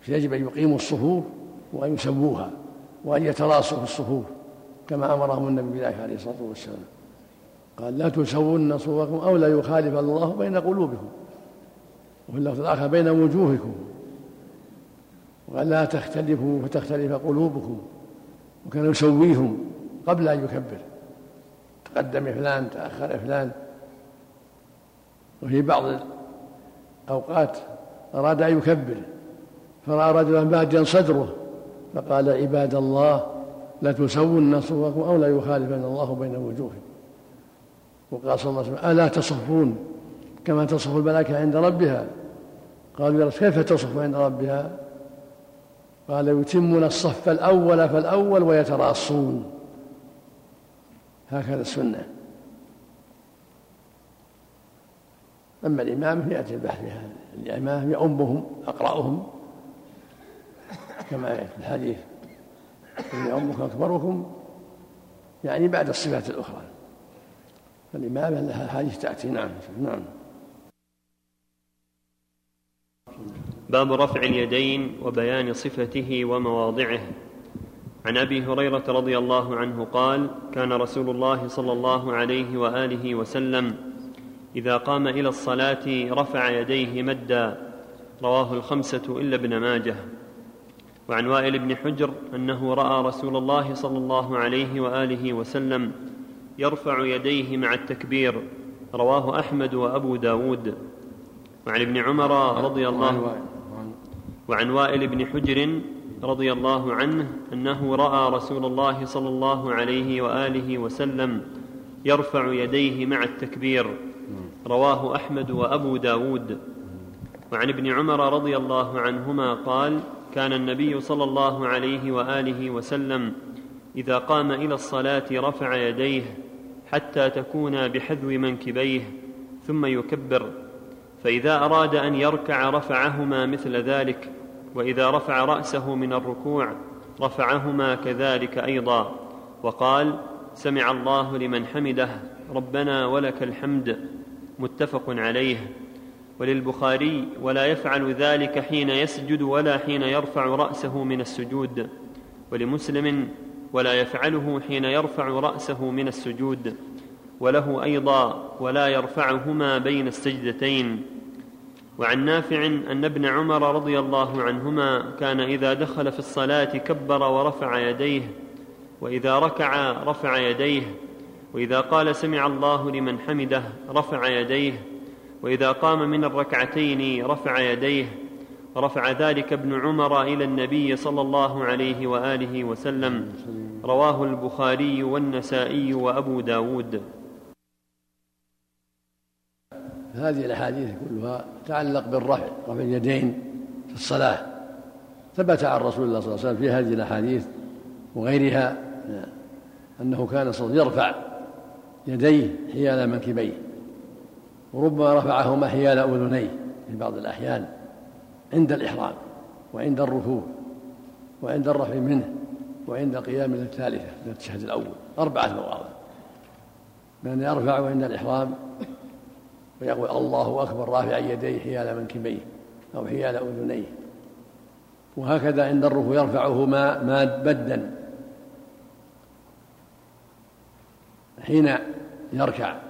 فيجب أن يقيموا الصفوف وأن يسووها وأن يتراصوا في الصفوف كما أمرهم النبي بذلك عليه الصلاة والسلام. قال لا تسوون صفوفكم أو لا يخالف الله بين قلوبكم وفي اللفظ الآخر بين وجوهكم وقال لا تختلفوا فتختلف قلوبكم وكان يسويهم قبل أن يكبر. تقدم فلان تأخر فلان. وفي بعض الأوقات أراد أن يكبر فرأى رجلا باديا صدره فقال عباد الله لا تسون صفوفكم أو لا يخالفن الله بين وجوهكم. وقال صلى الله عليه وسلم ألا تصفون كما تصف الملائكة عند ربها؟ قالوا يا كيف تصف عند ربها؟ قال يتمون الصف الأول فالأول ويتراصون. هكذا السنة. أما الإمام فيأتي البحث في هذا الإمام يؤمهم أقرأهم كما في الحديث. يؤمكم أكبركم يعني بعد الصفات الأخرى. فالإمامة لها حديث تأتي. نعم نعم. باب رفع اليدين وبيان صفته ومواضعه. عن أبي هريرة رضي الله عنه قال كان رسول الله صلى الله عليه وآله وسلم إذا قام إلى الصلاة رفع يديه مدا. رواه الخمسة إلا ابن ماجه. وعن وائل بن حجر أنه رأى رسول الله صلى الله عليه وآله وسلم يرفع يديه مع التكبير. رواه أحمد وأبو داود. وعن ابن عمر رضي الله وعن وائل بن حجر رضي الله عنه أنه رأى رسول الله صلى الله عليه وآله وسلم يرفع يديه مع التكبير. رواه أحمد وأبو داود. وعن ابن عمر رضي الله عنهما قال كان النبي صلى الله عليه وآله وسلم إذا قام إلى الصلاة رفع يديه حتى تكون بحذو منكبيه ثم يكبر. فإذا أراد أن يركع رفعهما مثل ذلك وإذا رفع رأسه من الركوع رفعهما كذلك أيضا. وقال سمع الله لمن حمده ربنا ولك الحمد متفق عليه. وللبخاري ولا يفعل ذلك حين يسجد ولا حين يرفع رأسه من السجود. ولمسلم ولا يفعله حين يرفع رأسه من السجود. وله أيضا ولا يرفعهما بين السجدتين. وعن نافع أن ابن عمر رضي الله عنهما كان إذا دخل في الصلاة كبر ورفع يديه وإذا ركع رفع يديه وإذا قال سمع الله لمن حمده رفع يديه وإذا قام من الركعتين رفع يديه رفع ذلك ابن عمر إلى النبي صلى الله عليه وآله وسلم. رواه البخاري والنسائي وأبو داود. هذه الأحاديث كلها تتعلق بالرفع رفع اليدين في الصلاة. ثبت عن رسول الله صلى الله عليه وسلم في هذه الأحاديث وغيرها أنه كان يرفع يديه حيال منكبيه. وربما رفعهما حيال أذنيه في بعض الأحيان عند الإحرام وعند الركوع وعند الرفع منه وعند القيام الثالثة من التشهد الأول أربعة مواضع. بأن يرفع عند الإحرام ويقول الله أكبر رافعا يديه حيال منكبيه أو حيال أذنيه. وهكذا عند الركوع يرفعهما مدا حين يركع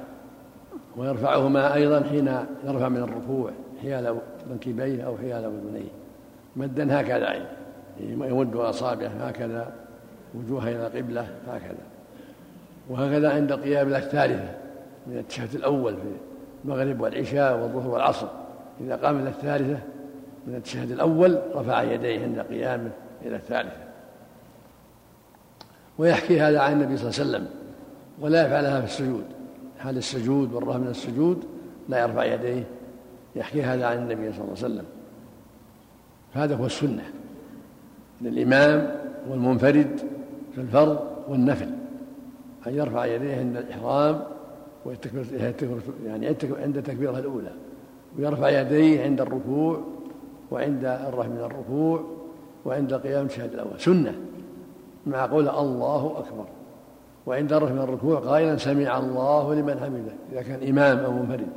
ويرفعهما أيضا حين يرفع من الركوع حيال منكبيه أو حيال أذنيه مدا هكذا يمد أصابعه هكذا وجوه إلى القبلة هكذا. وهكذا عند القيام الثالثة من التشهد الأول في المغرب والعشاء والظهر والعصر. إذا قام إلى الثالثة من التشهد الأول رفع يديه عند قيامه إلى الثالثة. ويحكي هذا عن النبي صلى الله عليه وسلم ولا يفعلها في السجود. حال السجود والرفع من السجود لا يرفع يديه يحكي هذا عن النبي صلى الله عليه وسلم. فهذا هو السنة. للإمام والمنفرد في الفرض والنفل. أن يرفع يديه عند الإحرام يعني عند التكبيرة الأولى. ويرفع يديه عند الركوع وعند الرفع من الركوع وعند قيام الشهادة الأول. سنة مع قول الله أكبر. وعند الرفع من الركوع قائلا سمع الله لمن حمده. إذا كان إمام أو منفرد.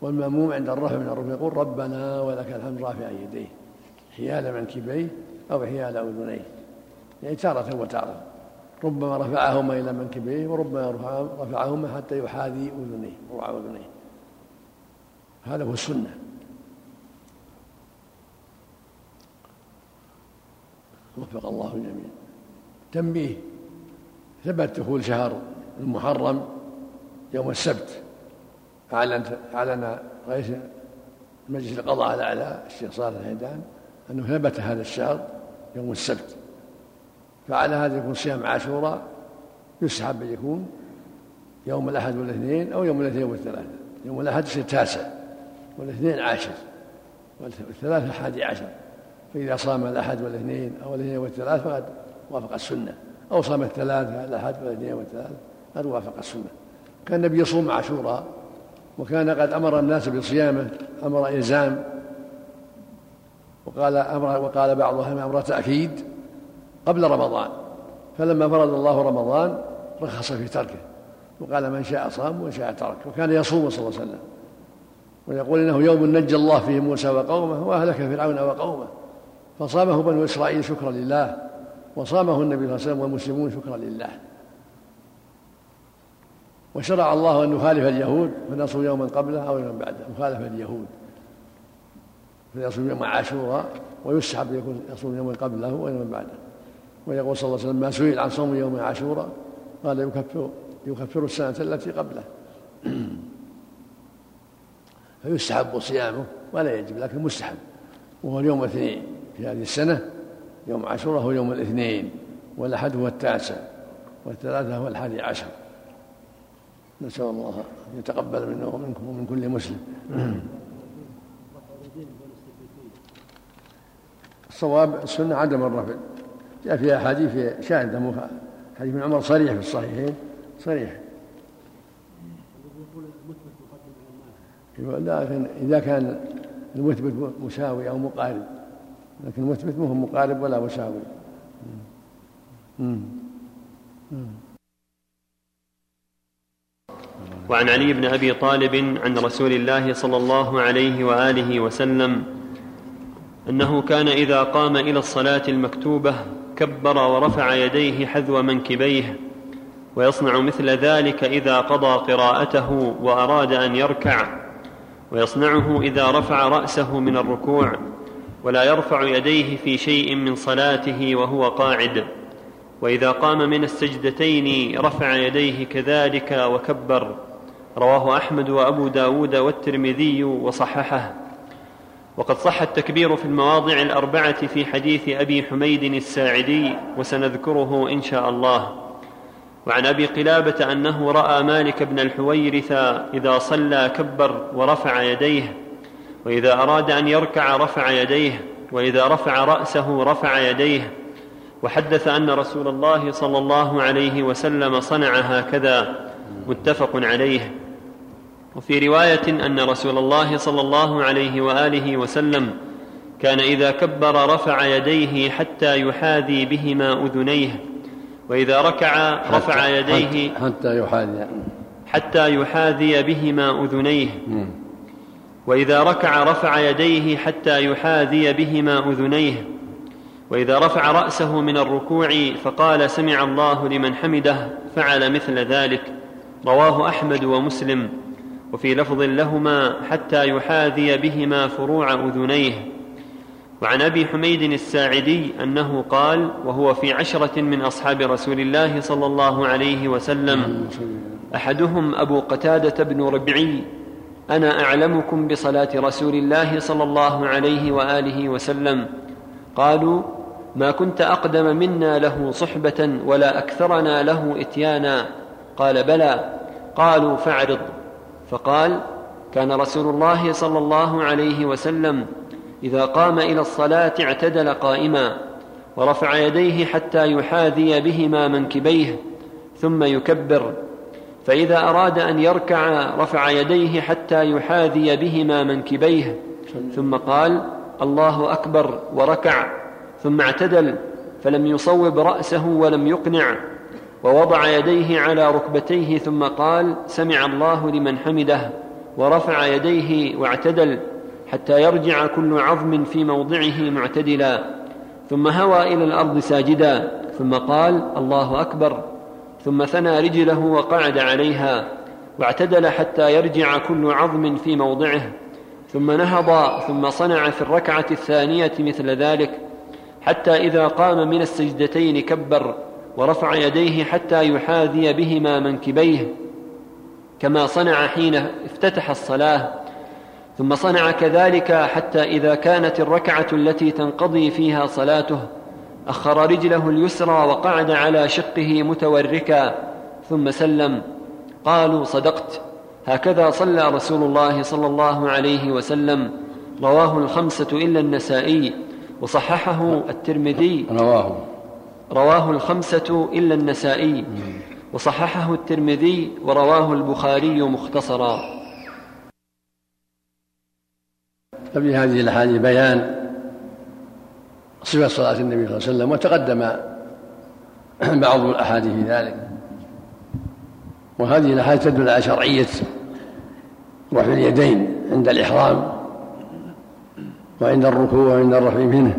والمأموم عند الرفع من الركوع يقول ربنا ولك الحمد رافع يديه. حيال منكبيه أو حيال أذنيه يعني تارة وتارة. ربما رفعهما إلى منكبيه وربما رفعهما حتى يحاذي أذنيه روع أذنيه. هذا هو السنة. وفق الله الجميع. تنبيه. ثبت دخول شهر المحرم يوم السبت. أعلن أعلن رئيس مجلس القضاء الأعلى الشيخ صالح الهيدان أنه ثبت هذا الشهر يوم السبت؟ فعلى هذا يكون صيام عاشوراء يسحب أن يكون يوم الأحد والاثنين أو يوم الاثنين والثلاثة. يوم الأحد يصير تاسع والاثنين عاشر والثلاثة حادي عشر. فإذا صام الأحد والاثنين أو الاثنين والثلاث فقد وافق السنة. أو صام الثلاثة الأحد والاثنين والثلاث قد وافق السنة. كان النبي يصوم عاشوراء وكان قد أمر الناس بصيامه أمر إلزام وقال أمر وقال بعضهم أمر تأكيد قبل رمضان. فلما فرض الله رمضان رخص في تركه وقال من شاء صام ومن شاء ترك وكان يصوم صلى الله عليه وسلم. ويقول إنه يوم نجى الله فيه موسى وقومه وأهلك فرعون وقومه فصامه بنو إسرائيل شكرا لله. وصامه النبي صلى الله عليه وسلم والمسلمون شكرا لله. وشرع الله أن نخالف اليهود فنصوم يوما قبله أو يوما بعده. مخالفة اليهود. فيصوم يوم عاشوراء ويسحب يكون يصوم يوما قبله ويوما بعده. ويقول صلى الله عليه وسلم ما سئل عن صوم يوم عاشوراء قال يكفر يكفر السنة التي قبله. فيستحب صيامه ولا يجب لكن مستحب. وهو اليوم الاثنين في هذه السنة. يوم عاشوراء هو يوم الاثنين والأحد هو التاسع والثلاثة هو الحادي عشر. نسأل الله أن يتقبل منا ومنكم ومن كل مسلم. الصواب السنة عدم الرفع. جاء في أحاديث شاهدة حديث ابن عمر صريح في الصحيحين. صريح. لكن إذا كان المثبت مساوي أو مقارب. لكن المثبت مو مقارب ولا مساوي وعن علي بن أبي طالب عن رسول الله صلى الله عليه وآله وسلم أنه كان إذا قام إلى الصلاة المكتوبة كبر ورفع يديه حذو منكبيه ويصنع مثل ذلك إذا قضى قراءته وأراد أن يركع ويصنعه إذا رفع رأسه من الركوع ولا يرفع يديه في شيء من صلاته وهو قاعد. وإذا قام من السجدتين رفع يديه كذلك وكبر. رواه أحمد وأبو داود والترمذي وصححه. وقد صح التكبير في المواضع الأربعة في حديث أبي حميد الساعدي وسنذكره إن شاء الله. وعن أبي قلابة أنه رأى مالك بن الحويرث إذا صلى كبر ورفع يديه. وإذا أراد أن يركع رفع يديه وإذا رفع رأسه رفع يديه. وحدث أن رسول الله صلى الله عليه وسلم صنع هكذا. متفق عليه. وفي رواية أن رسول الله صلى الله عليه وآله وسلم كان إذا كبر رفع يديه حتى يحاذي بهما أذنيه. وإذا ركع رفع يديه حتى يحاذي. حتى يحاذي بهما أذنيه. وإذا ركع رفع يديه حتى يحاذي بهما أذنيه. وإذا رفع رأسه من الركوع فقال سمع الله لمن حمده فعل مثل ذلك. رواه أحمد ومسلم. وفي لفظ لهما حتى يحاذي بهما فروع أذنيه. وعن أبي حميد الساعدي أنه قال وهو في عشرة من أصحاب رسول الله صلى الله عليه وسلم. أحدهم أبو قتادة بن ربعي أنا أعلمكم بصلاة رسول الله صلى الله عليه وآله وسلم. قالوا ما كنت أقدم منا له صحبة ولا أكثرنا له إتيانا. قال بلى. قالوا فاعرض. فقال كان رسول الله صلى الله عليه وسلم إذا قام إلى الصلاة اعتدل قائما ورفع يديه حتى يحاذي بهما منكبيه ثم يكبر. فإذا أراد أن يركع رفع يديه حتى يحاذي بهما منكبيه. ثم قال الله أكبر وركع. ثم اعتدل فلم يصوب رأسه ولم يقنع. ووضع يديه على ركبتيه ثم قال سمع الله لمن حمده. ورفع يديه واعتدل حتى يرجع كل عظم في موضعه معتدلا. ثم هوى إلى الأرض ساجدا. ثم قال الله أكبر ثم ثنى رجله وقعد عليها واعتدل حتى يرجع كل عظم في موضعه ثم نهض ثم صنع في الركعة الثانية مثل ذلك حتى إذا قام من السجدتين كبر ورفع يديه حتى يحاذي بهما منكبيه كما صنع حين افتتح الصلاة ثم صنع كذلك حتى إذا كانت الركعة التي تنقضي فيها صلاته أخر رجله اليسرى وقعد على شقه متوركا ثم سلم. قالوا صدقت. هكذا صلى رسول الله صلى الله عليه وسلم. رواه الخمسة إلا النسائي وصححه الترمذي. رواه. رواه الخمسة إلا النسائي وصححه الترمذي ورواه البخاري مختصرا. ففي هذه الأحاديث بيان صفه صلاة النبي صلى الله عليه وسلم وتقدم بعض الأحاديث في ذلك. وهذه الاحاديث تدل على شرعية رفع اليدين عند الإحرام وعند الركوع وعند الرفع منه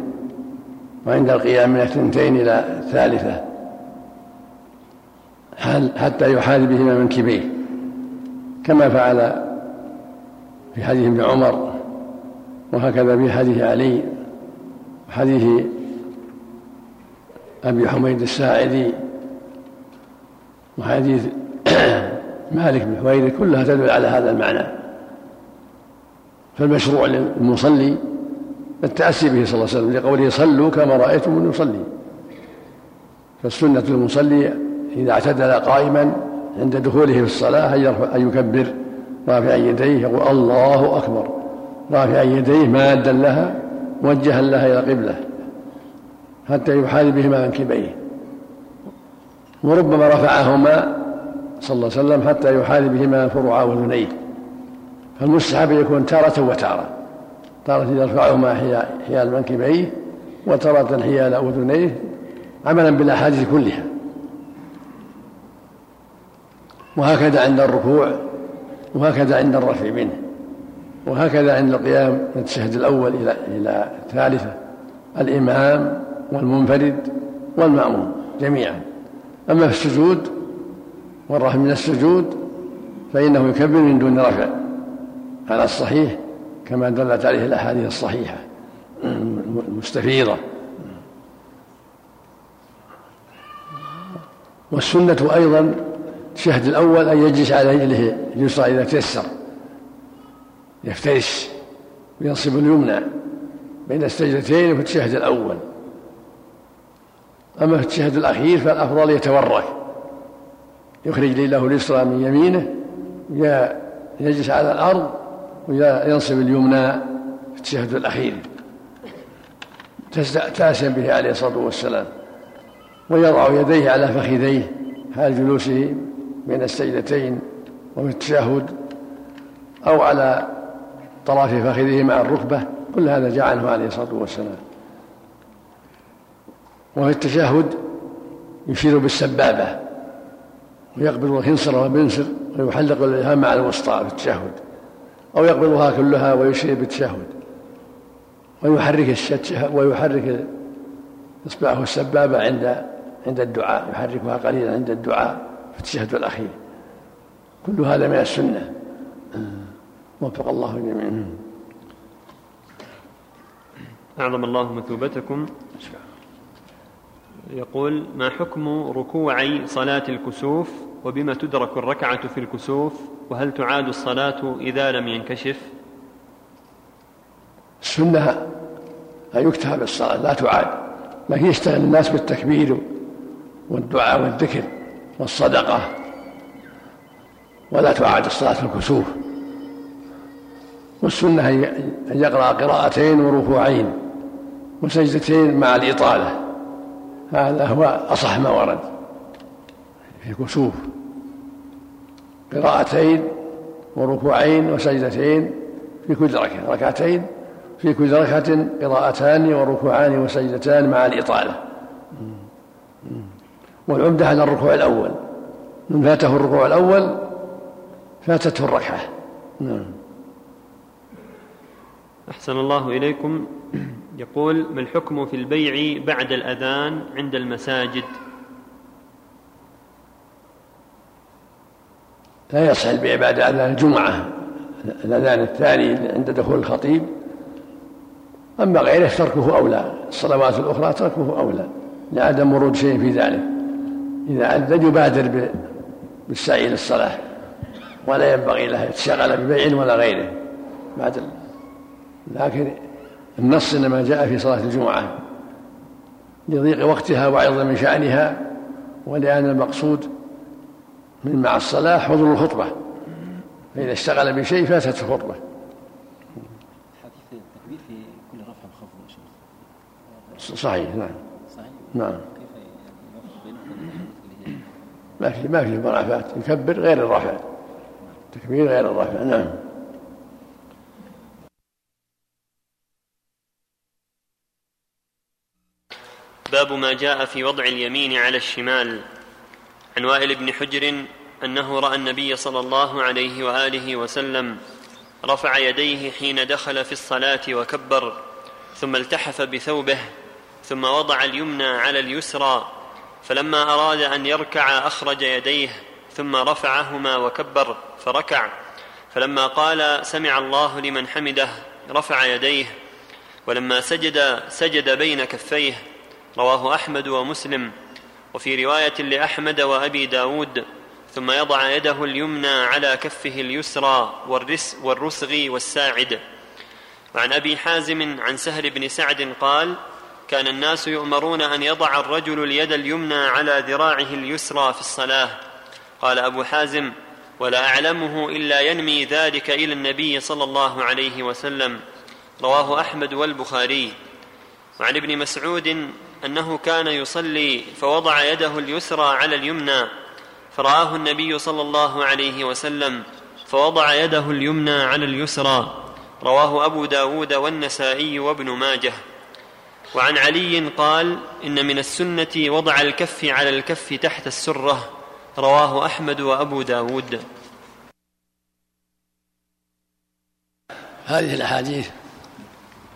وعند القيام من الثنتين إلى الثالثة. حتى يحاذي بهما منكبيه. كما فعل في حديث ابن عمر وهكذا في حديث علي. وحديث أبي حميد الساعدي وحديث مالك بن حويرث كلها تدل على هذا المعنى. فالمشروع للمصلي التأسي به صلى الله عليه وسلم لقوله صلوا كما رأيتم يصلي. فالسنة للمصلي إذا اعتدل قائما عند دخوله في الصلاة أن يكبر رافعا يديه يقول الله أكبر رافعا يديه مادا لها موجها لها إلى قبلة حتى يحاذي بهما منكبيه وربما رفعهما صلى الله عليه وسلم حتى يحاذي بهما فروع اذنيه فالمستحب يكون تارة وتارة. تارة يرفعهما حيال منكبيه وتارة حيال أذنيه عملا بالأحاديث كلها. وهكذا عند الركوع وهكذا عند الرفع منه. وهكذا عند القيام من التشهد الأول إلى إلى الثالثة الإمام والمنفرد والمأموم جميعا. أما في السجود والرفع من السجود فإنه يكبر من دون رفع. على الصحيح كما دلت عليه الأحاديث الصحيحة المستفيضة. والسنة أيضا الشهد الأول أن يجلس على رجله اليسرى إذا تيسر. يفترش وينصب اليمنى بين السجدتين في التشهد الأول. أما في التشهد الأخير فالأفضل يتورك يخرج رجله اليسرى من يمينه يجلس على الأرض وينصب اليمنى في التشهد الأخير. تأسم به عليه الصلاة والسلام. ويضع يديه على فخذيه حال جلوسه بين السجدتين وفي التشهد أو على طرف فخذه مع الركبة كل هذا جاء عنه عليه الصلاة والسلام. وفي التشهد يشير بالسبابة ويقبض الخنصر وبنصر ويحلق الإلهام مع الوسطى في التشهد أو يقبضها كلها ويشير بالتشهد. ويحرك ويحرك إصبعه السبابة عند عند الدعاء يحركها قليلا عند الدعاء في التشهد الأخير. كل هذا من السنة. وفق الله جميعا. أعظم الله مثوبتكم. يقول ما حكم ركوعي صلاة الكسوف وبما تدرك الركعة في الكسوف؟ وهل تعاد الصلاة إذا لم ينكشف؟ السنة أن يكتفى بالصلاة لا تعاد. لكن يشتغل الناس بالتكبير والدعاء والذكر والصدقة. ولا تعاد الصلاة في الكسوف. والسنة أن يقرأ قراءتين وركوعين وسجدتين مع الإطالة. هذا هو أصح ما ورد. في الكسوف قراءتين وركوعين وسجدتين في كل ركعة. ركعتين في كل ركعة قراءتان وركوعان وسجدتان مع الإطالة. والعمدة على الركوع الأول. من فاته الركوع الأول فاتته الركعة. نعم. أحسن الله إليكم. يقول ما الحكم في البيع بعد الأذان عند المساجد؟ لا يصح البيع بعد أذان الجمعة. الأذان الثاني عند دخول الخطيب. أما غيره تركه أولى الصلوات الأخرى تركه أولى لعدم ورود شيء في ذلك. إذا أذن يبادر بالسعي للصلاة ولا ينبغي له يتشغل ببيع ولا غيره. بعد لكن النص إنما جاء في صلاة الجمعة لضيق وقتها وعظم شأنها ولأن المقصود من مع الصلاة حضور الخطبة فإذا اشتغل بشيء فاتت الخطبة حديث التكبير في كل رفع وخفض يا صحيح نعم. صحيح. نعم. كيف يعني ما في ما في مرافات يكبر غير الرفع. تكبير غير الرفع نعم. باب ما جاء في وضع اليمين على الشمال. عن وائل بن حجر أنه رأى النبي صلى الله عليه وآله وسلم رفع يديه حين دخل في الصلاة وكبر ثم التحف بثوبه ثم وضع اليمنى على اليسرى فلما أراد أن يركع أخرج يديه ثم رفعهما وكبر فركع. فلما قال سمع الله لمن حمده رفع يديه ولما سجد سجد بين كفيه رواه أحمد ومسلم. وفي رواية لأحمد وأبي داود ثم يضع يده اليمنى على كفه اليسرى والرس والرسغ والساعد. وعن أبي حازم عن سهل بن سعد قال كان الناس يؤمرون أن يضع الرجل اليد اليمنى على ذراعه اليسرى في الصلاة. قال أبو حازم ولا أعلمه إلا ينمي ذلك إلى النبي صلى الله عليه وسلم. رواه أحمد والبخاري. وعن ابن مسعود أنه كان يصلي فوضع يده اليسرى على اليمنى فرآه النبي صلى الله عليه وسلم فوضع يده اليمنى على اليسرى رواه أبو داود والنسائي وابن ماجه. وعن علي قال إن من السنة وضع الكف على الكف تحت السرة رواه أحمد وأبو داود. هذه الأحاديث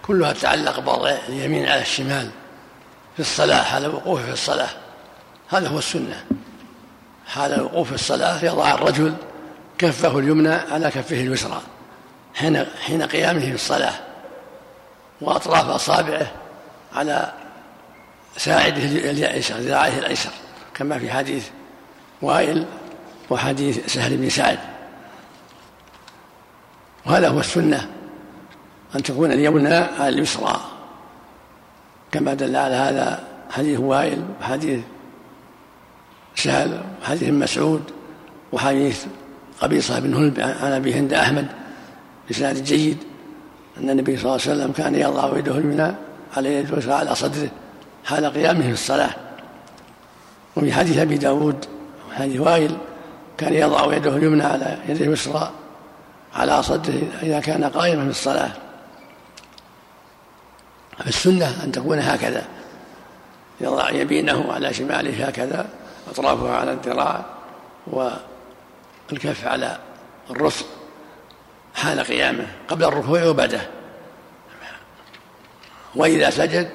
كلها تتعلق بوضع اليمين على الشمال. في الصلاة حال وقوفه في الصلاة هذا هو السنة. حال الوقوف في الصلاة يضع الرجل كفه اليمنى على كفه اليسرى حين حين قيامه في الصلاة وأطراف أصابعه على ساعده الأيسر ذراعه الأيسر كما في حديث وائل وحديث سهل بن سعد. وهذا هو السنة أن تكون اليمنى على اليسرى. كما دل على هذا حديث وائل وحديث سهل وحديث مسعود وحديث قبيصة بن هلب عن أبي هند أحمد بسند جيد أن النبي صلى الله عليه وسلم كان يضع يده اليمنى على يده اليسرى على صدره حال قيامه في الصلاة. وفي حديث أبي داود وحديث وائل كان يضع يده اليمنى على يده اليسرى على صدره إذا كان قائما في الصلاة. فالسنة أن تكون هكذا. يضع يمينه على شماله هكذا أطرافها على الذراع والكف على الرسل حال قيامه قبل الركوع وبعده. وإذا سجد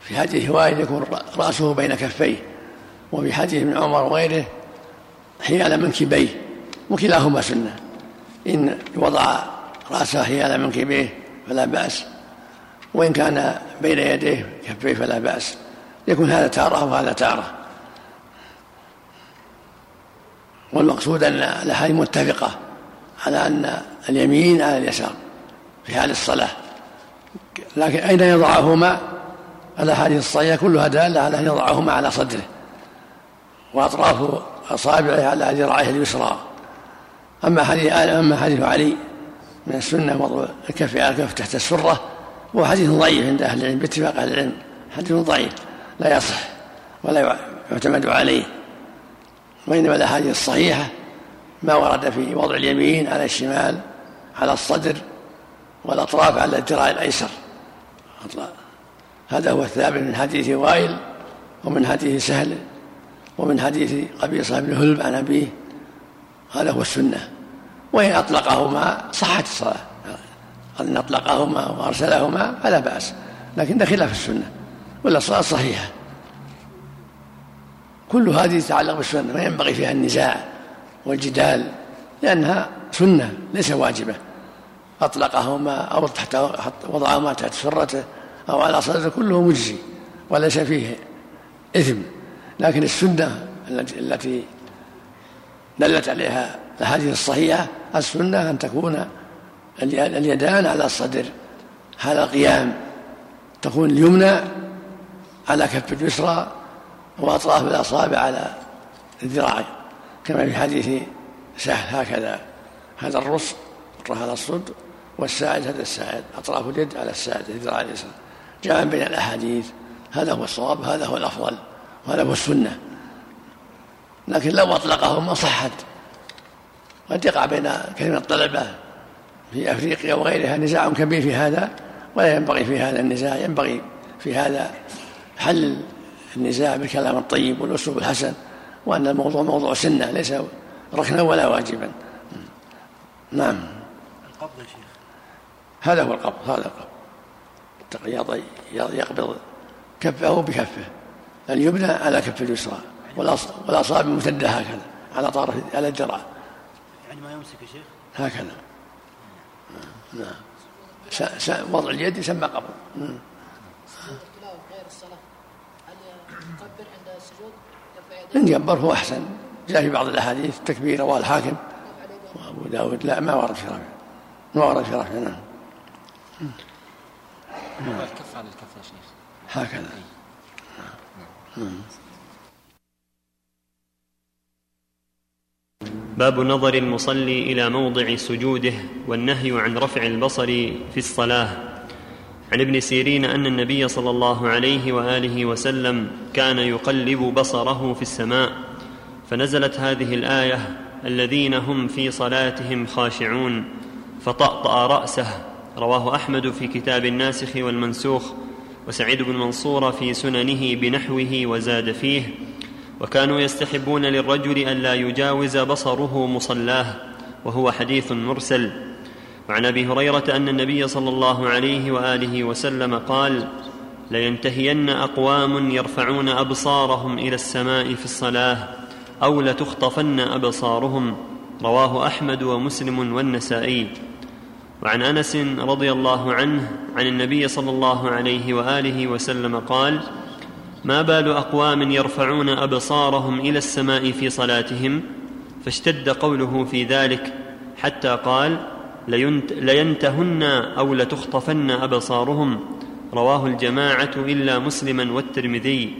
في حديث وائل يكون رأسه بين كفيه وفي حديث ابن عمر وغيره حيال منكبيه وكلاهما سنة. إن وضع رأسه حيال منكبيه فلا بأس. وإن كان بين يديه كفيه فلا بأس. يكون هذا تارة وهذا تارة. والمقصود أن الأحاديث متفقة على أن اليمين على اليسار في حال الصلاة. لكن أين يضعهما؟ الأحاديث الصحيحة كلها دالة على أن يضعهما على صدره. وأطراف أصابعه على ذراعه اليسرى. أما حديث أما حديث علي من السنة وضع الكف على الكف تحت السرة هو حديث ضعيف عند أهل العلم باتفاق أهل العلم. حديث ضعيف لا يصح ولا يعتمد عليه. وإنما الأحاديث الصحيحة ما ورد في وضع اليمين على الشمال على الصدر والأطراف على الذراع الأيسر. هذا هو الثابت من حديث وائل ومن حديث سهل ومن حديث قبيصة بن هلب عن أبيه. هذا هو السنة. وإن أطلقهما صحت الصلاة. إن أطلقهما وأرسلهما فلا بأس لكن ده خلاف السنة ولا الصلاة صحيحة. كل هذه تتعلق بالسنة ما ينبغي فيها النزاع والجدال لأنها سنة ليس واجبة. أطلقهما أو تحت وضعهما تحت سرته أو على صدره كله مجزي وليس فيه إثم. لكن السنة التي دلت عليها الأحاديث الصحيحة السنة أن تكون اليدان على الصدر هذا القيام تكون اليمنى على كف اليسرى وأطراف الأصابع على الذراع كما في حديث سهل هكذا. هذا الرص على الصدر والساعد هذا الساعد أطراف اليد على الساعد الذراع اليسرى. جاء بين الأحاديث هذا هو الصواب هذا هو الأفضل وهذا هو السنة. لكن لو أطلقهما صحت. قد يقع بين كلمة الطلبة في أفريقيا وغيرها نزاع كبير في هذا ولا ينبغي في هذا النزاع ينبغي في هذا حل النزاع بالكلام الطيب والأسلوب الحسن وأن الموضوع موضوع سنة ليس ركنا ولا واجبا. نعم. القبض يا شيخ. هذا هو القبض هذا القبض. يقبض كفه بكفه. اليمنى على كف اليسرى والأصابع ممتدة هكذا على طرف على الذراع يعني ما يمسك يا شيخ؟ هكذا. نعم. وضع اليد يسمى قبض نعم. إن جبر هو أحسن. جاء في بعض الأحاديث التكبير رواه الحاكم وأبو داود لا ما ورد في رفع. ما ورد في رفع نعم. الكف على الكف يا شيخ. هكذا. باب نظر المصلي إلى موضع سجوده والنهي عن رفع البصر في الصلاة. عن ابن سيرين أن النبي صلى الله عليه وآله وسلم كان يقلب بصره في السماء فنزلت هذه الآية الذين هم في صلاتهم خاشعون فطأطأ رأسه. رواه أحمد في كتاب الناسخ والمنسوخ وسعيد بن منصور في سننه بنحوه وزاد فيه. وكانوا يستحبون للرجل ألا يجاوز بصره مصلاه وهو حديث مرسل. وعن أبي هريرة أن النبي صلى الله عليه وآله وسلم قال لينتهين أقوام يرفعون أبصارهم إلى السماء في الصلاة أو لتخطفن أبصارهم. رواه أحمد ومسلم والنسائي. وعن أنس رضي الله عنه عن النبي صلى الله عليه وآله وسلم قال ما بال أقوام يرفعون أبصارهم إلى السماء في صلاتهم فاشتد قوله في ذلك حتى قال لينتهن أو لتخطفن أبصارهم. رواه الجماعة إلا مسلما والترمذي.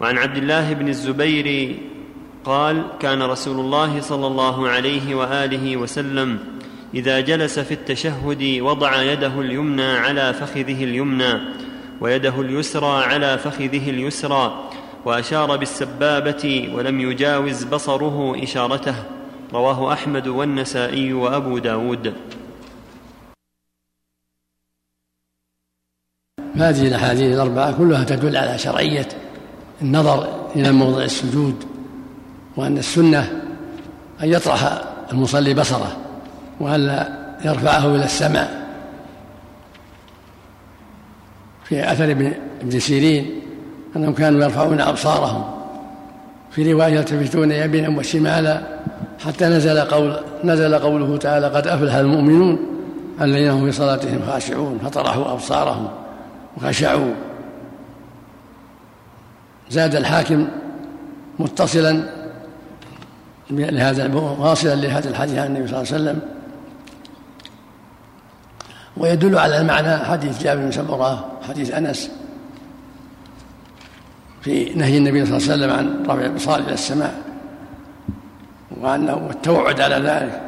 وعن عبد الله بن الزبير قال كان رسول الله صلى الله عليه وآله وسلم إذا جلس في التشهد وضع يده اليمنى على فخذه اليمنى ويده اليسرى على فخذه اليسرى وأشار بالسبابة ولم يجاوز بصره إشارته. رواه أحمد والنسائي وأبو داود. هذه الأحاديث الأربعة كلها تدل على شرعية النظر إلى موضع السجود وأن السنة أن يطرح المصلي بصره والا يرفعه إلى السماء. في أثر ابن ابن سيرين أنهم كانوا يرفعون أبصارهم. في رواية يلتفتون يمينا وشمالا حتى نزل قول نزل قوله تعالى قد أفلح المؤمنون الذين هم في صلاتهم خاشعون فطرحوا أبصارهم وخشعوا. زاد الحاكم متصلا لهذا واصلا لهذا الحديث عن النبي صلى الله عليه وسلم. ويدل على المعنى حديث جابر بن سمرة حديث أنس في نهي النبي صلى الله عليه وسلم عن رفع الابصار إلى السماء وأنه التوعد على ذلك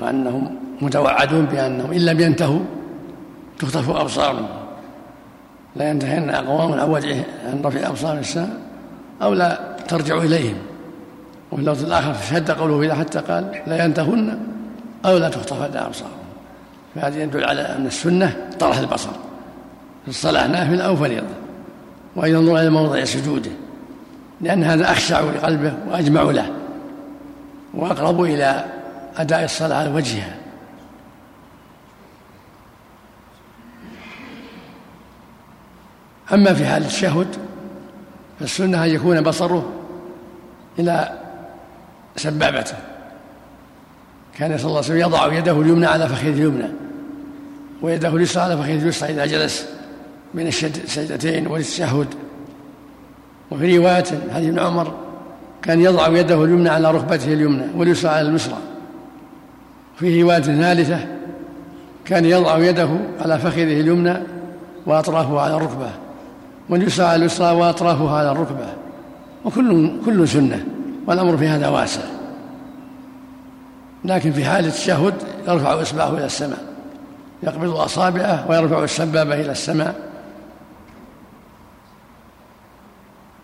وأنهم متوعدون بأنهم إن لم ينتهوا تخطف أبصارهم. لا ينتهين اقوام عن وجهه عن رفع الابصار السماء أو لا ترجع إليهم. وفي اللفظ الآخر شد قوله حتى قال لا ينتهن أو لا تخطفن ابصارهم فهذا يدل على أن السنة طرح البصر. في الصلاة نافلة أو فريضة. وأن ينظر إلى موضع سجوده. لأن هذا أخشع لقلبه وأجمع له. وأقرب إلى أداء الصلاة على وجهها. أما في حال التشهد فالسنة أن يكون بصره إلى سبابته. كان صلى الله عليه وسلم يضع يده اليمنى على فخذه اليمنى. ويده اليسرى فخذه اليسرى إذا جلس بين السجدتين والتشهد. وفي رواية حديث ابن عمر كان يضع يده اليمنى على ركبته اليمنى واليسرى على اليسرى في رواية ثالثة كان يضع يده على فخذه اليمنى وأطرافه على الركبة واليسرى على اليسرى وأطرافها على الركبة وكل كل سنة والأمر في هذا واسع. لكن في حال التشهد يرفع إصبعه إلى السماء. يقبض أصابعه ويرفع السبابة إلى السماء.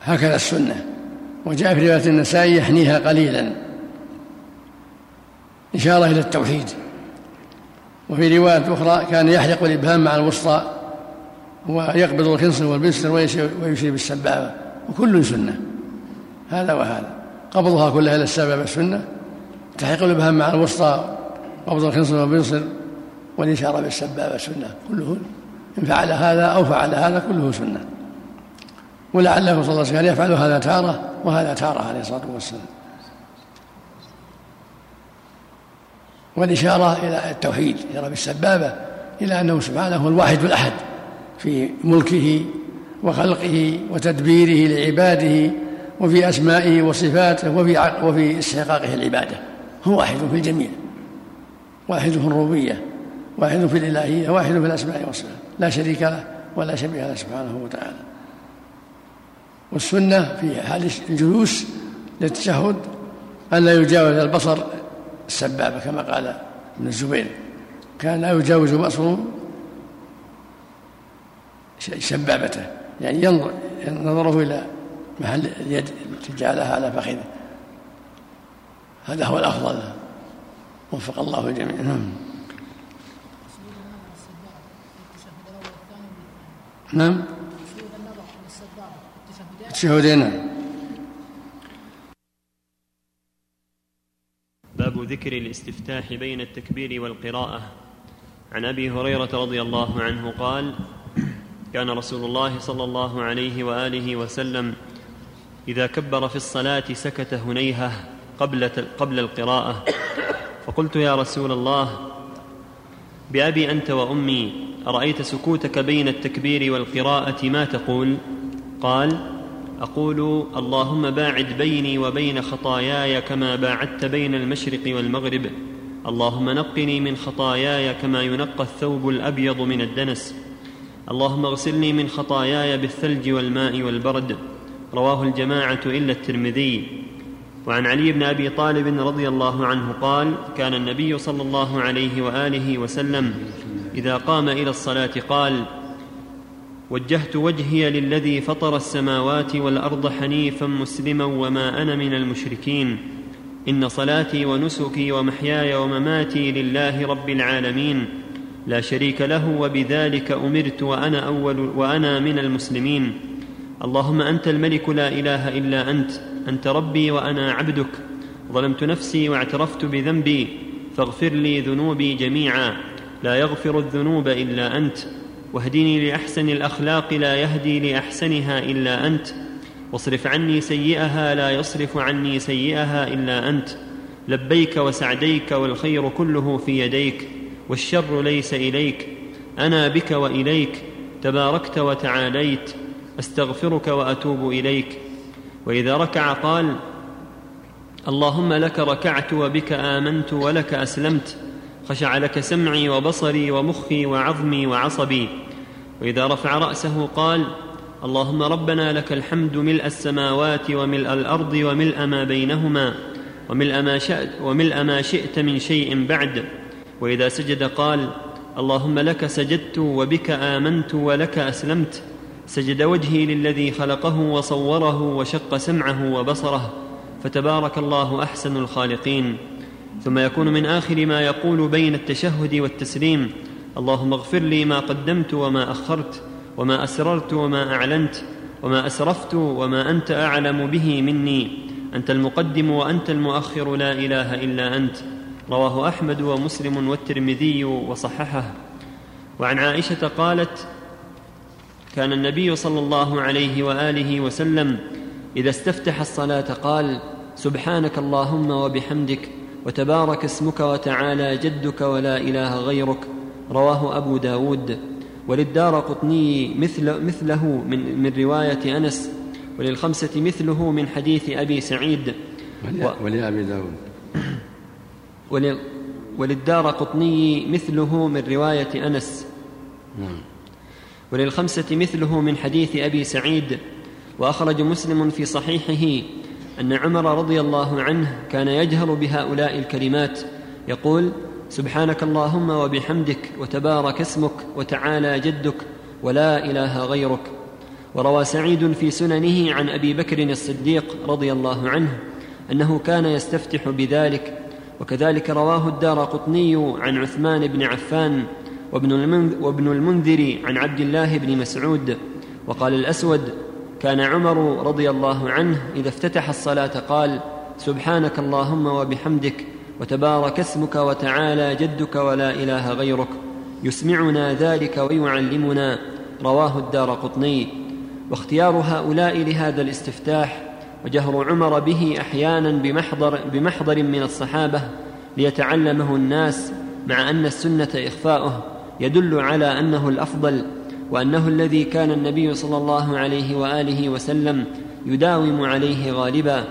هكذا السنة. وجاء في رواية النسائي يحنيها قليلا. إشارة إلى التوحيد. وفي رواية أخرى كان يحلق الإبهام مع الوسطى ويقبض الخنصر والبنسر ويشير بالسبابة. وكل سنة. هذا وهذا. قبضها كلها إلى السبابة. سنة. تحلق الإبهام مع الوسطى قبض الخنصر والبنصر والإشارة بالسبابة سنة كله إن فعل هذا أو فعل هذا كله سنة. ولعله صلى الله عليه وسلم يفعل هذا تارة وهذا تارة عليه الصلاة والسلام. والإشارة إلى التوحيد إشارة بالسبابة إلى أنه سبحانه هو الواحد الأحد في ملكه وخلقه وتدبيره لعباده وفي أسمائه وصفاته وفي وفي استحقاقه العبادة هو واحد في الجميع. واحد في الربوبية. واحد في الإلهية واحد في الأسماء والصفات. لا شريك له ولا شبيه له سبحانه وتعالى. والسنة في حال الجلوس للتشهد أن لا يجاوز البصر السبابة كما قال ابن الزبير. كان لا يجاوز بصره سبابته يعني ينظر نظره إلى محل اليد التي جعلها على فخذه. هذا هو الأفضل. وفق الله الجميع نعم. التشهدين باب ذكر الاستفتاح بين التكبير والقراءة. عن أبي هريرة رضي الله عنه قال كان رسول الله صلى الله عليه وآله وسلم إذا كبر في الصلاة سكت هنيهة قبل, قبل القراءة. فقلت يا رسول الله بأبي أنت وأمي أرأيت سكوتك بين التكبير والقراءة ما تقول؟ قال أقول اللهم باعد بيني وبين خطاياي كما باعدت بين المشرق والمغرب. اللهم نقني من خطاياي كما ينقى الثوب الأبيض من الدنس. اللهم اغسلني من خطاياي بالثلج والماء والبرد. رواه الجماعة إلا الترمذي. وعن علي بن أبي طالب رضي الله عنه قال كان النبي صلى الله عليه وآله وسلم إذا قام إلى الصلاة قال وجهت وجهي للذي فطر السماوات والأرض حنيفا مسلما وما أنا من المشركين. إن صلاتي ونسكي ومحياي ومماتي لله رب العالمين. لا شريك له وبذلك أمرت وأنا أول وأنا من المسلمين. اللهم أنت الملك لا إله إلا أنت. أنت ربي وأنا عبدك. ظلمت نفسي واعترفت بذنبي. فاغفر لي ذنوبي جميعا. لا يغفر الذنوب إلا أنت واهدني لأحسن الأخلاق لا يهدي لأحسنها إلا أنت واصرف عني سيئها لا يصرف عني سيئها إلا أنت لبيك وسعديك والخير كله في يديك والشر ليس إليك أنا بك وإليك تباركت وتعاليت أستغفرك وأتوب إليك. وإذا ركع قال اللهم لك ركعت وبك آمنت ولك أسلمت خشع لك سمعي وبصري ومخي وعظمي وعصبي. وإذا رفع رأسه قال اللهم ربنا لك الحمد ملء السماوات وملء الأرض وملء ما بينهما وملء ما وملء ما شئت من شيء بعد. وإذا سجد قال اللهم لك سجدت وبك آمنت ولك أسلمت. سجد وجهي للذي خلقه وصوره وشق سمعه وبصره. فتبارك الله أحسن الخالقين. ثم يكون من آخر ما يقول بين التشهد والتسليم اللهم اغفر لي ما قدمت وما أخرت وما أسررت وما أعلنت وما أسرفت وما أنت أعلم به مني أنت المقدم وأنت المؤخر لا إله إلا أنت. رواه أحمد ومسلم والترمذي وصححه. وعن عائشة قالت كان النبي صلى الله عليه وآله وسلم إذا استفتح الصلاة قال سبحانك اللهم وبحمدك وتبارك اسمك وتعالى جدك ولا إله غيرك. رواه أبو داود. وللدار قطني مثل مثله من, من رواية أنس. وللخمسة مثله من حديث أبي سعيد. ولأبي داود. وللدار قطني مثله من رواية أنس. نعم. وللخمسة مثله من حديث أبي سعيد. وأخرج مسلم في صحيحه. أن عمر رضي الله عنه كان يجهر بهؤلاء الكلمات. يقول سبحانك اللهم وبحمدك وتبارك اسمك وتعالى جدك ولا إله غيرك. وروى سعيد في سننه عن أبي بكر الصديق رضي الله عنه أنه كان يستفتح بذلك. وكذلك رواه الدار قطني عن عثمان بن عفان وابن المنذر عن عبد الله بن مسعود. وقال الأسود كان عمر رضي الله عنه إذا افتتح الصلاة قال سبحانك اللهم وبحمدك وتبارك اسمك وتعالى جدك ولا إله غيرك يسمعنا ذلك ويعلمنا. رواه الدار قطني. واختيار هؤلاء لهذا الاستفتاح وجهر عمر به أحيانا بمحضر, بمحضر من الصحابة ليتعلمه الناس مع أن السنة إخفاؤه يدل على أنه الأفضل وأنه الذي كان النبي صلى الله عليه وآله وسلم يداوم عليه غالبا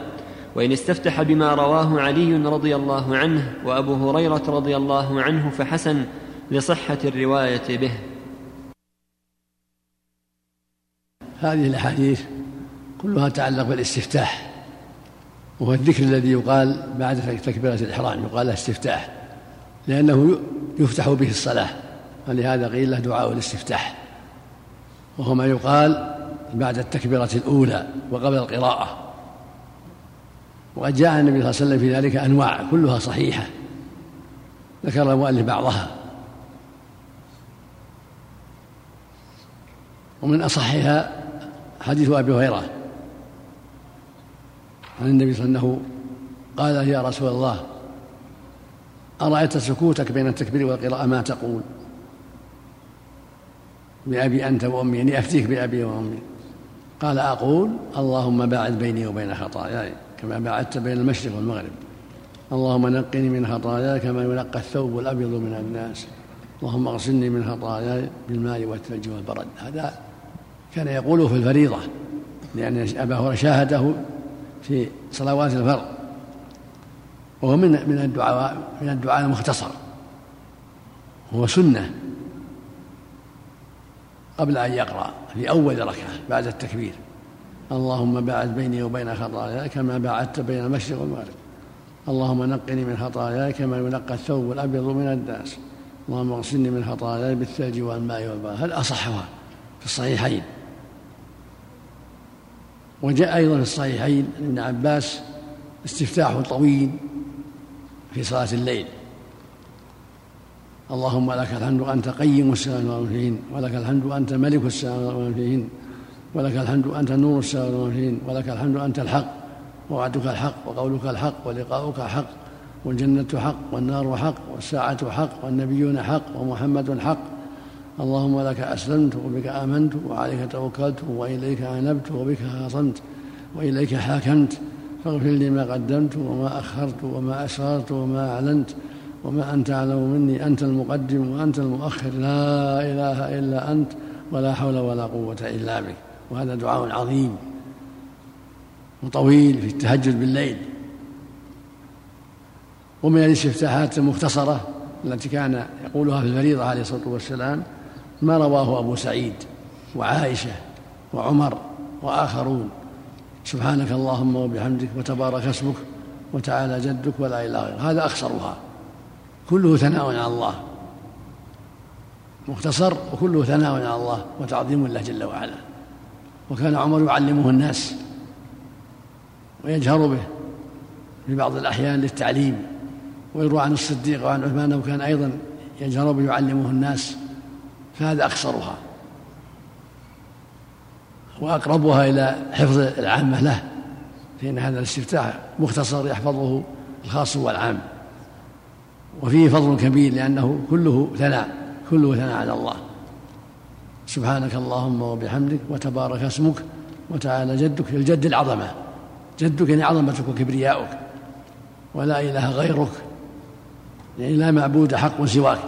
وإن استفتح بما رواه علي رضي الله عنه وأبو هريرة رضي الله عنه فحسن لصحة الرواية به. هذه الأحاديث كلها تتعلق بالاستفتاح وهو الذكر الذي يقال بعد تكبيرة الإحرام يقال له استفتاح لأنه يفتح به الصلاة ولهذا قيل له دعاء الاستفتاح. وهو ما يقال بعد التكبيرة الأولى وقبل القراءة. وقد جاء النبي صلى الله عليه وسلم في ذلك أنواع كلها صحيحة. ذكر المؤلف بعضها. ومن أصحها حديث أبي هريرة عن النبي صلى الله عليه وسلم قال يا رسول الله أرأيت سكوتك بين التكبير والقراءة؟ ما تقول. بأبي أنت وأمي يعني أفتيك بأبي وأمي. قال أقول اللهم باعد بيني وبين خطاياي كما باعدت بين المشرق والمغرب. اللهم نقني من خطاياي كما ينقى الثوب الأبيض من الناس. اللهم اغسلني من خطاياي بالماء والثلج والبرد. هذا كان يقوله في الفريضة لأن أبا هريرة شاهده في صلوات الفرض. وهو من من الدعاء من الدعاء المختصر. هو سنة. قبل أن يقرأ في أول ركعة بعد التكبير. اللهم باعد بيني وبين خطاياي كما باعدت بين المشرق والمغرب. اللهم نقني من خطاياي كما ينقى الثوب الأبيض من الداس. اللهم اغسلني من خطاياي بالثلج والماء والبرد. هذا أصحها في الصحيحين؟ وجاء أيضا في الصحيحين عن ابن عباس استفتاح طويل في صلاة الليل. اللهم لك الحمد أنت قيم السماوات ومن فيهن ولك الحمد أنت ملك السماوات ومن فيهن ولك الحمد أنت نور السماوات ومن فيهن ولك الحمد أنت الحق ووعدك الحق وقولك الحق ولقاؤك حق والجنة حق والنار حق والساعة حق والنبيون حق ومحمد حق. اللهم لك أسلمت وبك آمنت وعليك توكلت وإليك أنبت وبك خاصمت وإليك حاكمت. فاغفر لي ما قدمت وما أخرت وما أسررت وما أعلنت. وما أنت أعلم مني أنت المقدم وأنت المؤخر. لا إله إلا أنت ولا حول ولا قوة إلا بك. وهذا دعاء عظيم وطويل في التهجد بالليل. ومن الاستفتاحات المختصرة التي كان يقولها في الفريضة عليه الصلاة والسلام ما رواه أبو سعيد وعائشة وعمر وآخرون. سبحانك اللهم وبحمدك وتبارك اسمك وتعالى جدك ولا إله غيرك هذا أخصرها كله ثناء على الله. مختصر وكله ثناء على الله وتعظيم الله جل وعلا. وكان عمر يعلمه الناس ويجهر به في بعض الأحيان للتعليم. ويروى عن الصديق وعن عثمان أنه كان أيضا يجهر به يعلمه الناس. فهذا أخصرها وأقربها إلى حفظ العامة له فإن هذا الاستفتاح مختصر يحفظه الخاص والعام. وفيه فضل كبير لأنه كله ثناء كله ثناء على الله. سبحانك اللهم وبحمدك وتبارك اسمك وتعالى جدك الجد العظمة. جدك يعني عظمتك وكبرياؤك. ولا إله غيرك يعني لا معبود حق سواك.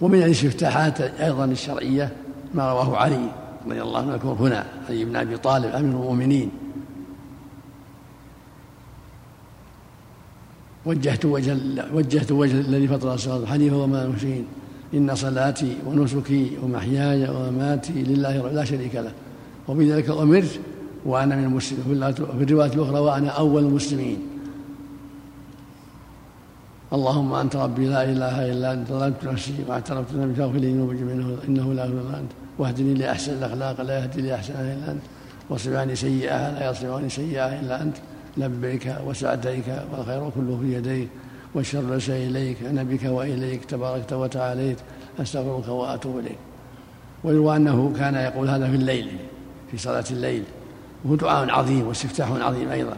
ومن الاستفتاحات أيضا الشرعية ما رواه علي رضي الله عنه هنا علي بن أبي طالب أمير المؤمنين. وجهت وجه وجهت وجه الذي فطر الصراط حنيفا وما المشركين. إن صلاتي ونسكي ومحياي ومماتي لله لا شريك له. وبذلك أمرت وأنا من المسلمين. وفي الرواية الأخرى وأنا أول المسلمين. اللهم أنت ربي لا إله إلا أنت. ظلمت نفسي واعترفت أنك فاغفر لي ذنوبي إنه لا يغفر إلا أنت. واهدني لأحسن الأخلاق لا يهدي لأحسنها إلا أنت. واصرف عني سيئها لا يصرف عني سيئها إلا أنت. لبيك وسعديك والخير كله في يديك والشر ليس إليك أنا بك وإليك تباركت وتعاليت أستغفرك وأتوب إليك. ويروى أنه كان يقول هذا في الليل في صلاة الليل. وهو دعاء عظيم واستفتاح عظيم أيضا.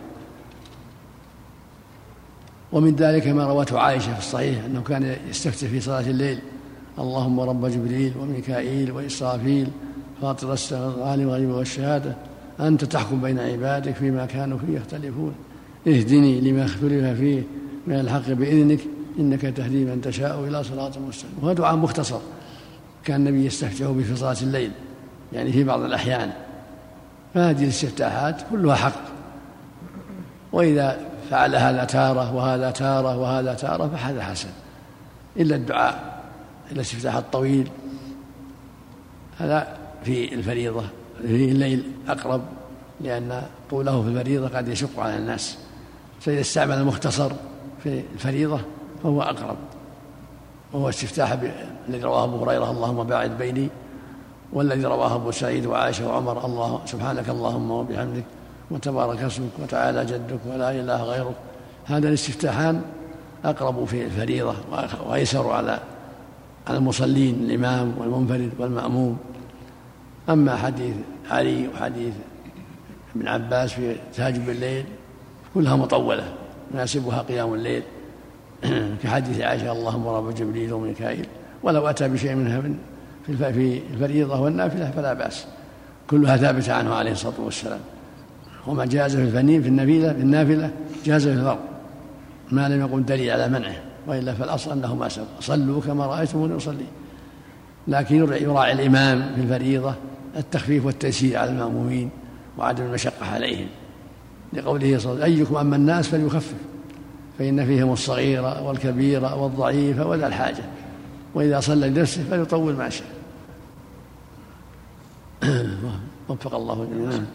ومن ذلك ما روته عائشة في الصحيح أنه كان يستفتح في صلاة الليل. اللهم رب جبريل وميكائيل وإسرافيل فاطر العالم الغيب والشهادة. أنت تحكم بين عبادك فيما كانوا فيه يختلفون. اهدني لما اختلف فيه من الحق بإذنك إنك تهدي من تشاء إلى صراط مستقيم. وهذا دعاء مختصر كان النبي يستفتح به في صلاة الليل يعني في بعض الأحيان. فهذه الاستفتاحات كلها حق. وإذا فعل هذا تارة وهذا تارة وهذا تارة فهذا حسن. إلا الدعاء إلا الاستفتاح الطويل هذا في الفريضة. الليل أقرب لأن طوله في الفريضة قد يشق على الناس. فإذا استعمل المختصر في الفريضة فهو أقرب. وهو استفتاح الذي رواه أبو هريرة اللهم باعد بيني والذي رواه أبو سعيد وعائشة وعمر الله سبحانك اللهم وبحمدك وتبارك اسمك وتعالى جدك ولا إله غيرك. هذا الاستفتاحان أقرب في الفريضة وأيسر على على المصلين الإمام والمنفرد والمأموم. أما حديث علي وحديث ابن عباس في تهاجم الليل كلها مطولة يناسبها قيام الليل. كحديث عائشة اللهم رب جبريل وميكائيل ولو أتى بشيء منها في الفريضة والنافلة فلا بأس. كلها ثابتة عنه عليه الصلاة والسلام. وما جاز في الفنين في النافلة في النافلة جاز في الفرض ما لم يقم دليل على منعه وإلا فالأصل أنه ما سبق صلوا كما رأيتموني أصلي. لكن يراعي الإمام في الفريضة التخفيف والتيسير على المأمومين وعدم المشقة عليهم. لقوله صلى الله عليه وسلم أيكم أما الناس فليخفف فإن فيهم الصغير والكبير والضعيف وذا الحاجة. وإذا صلى لنفسه فليطول ما شاء. وفق الله جميعا.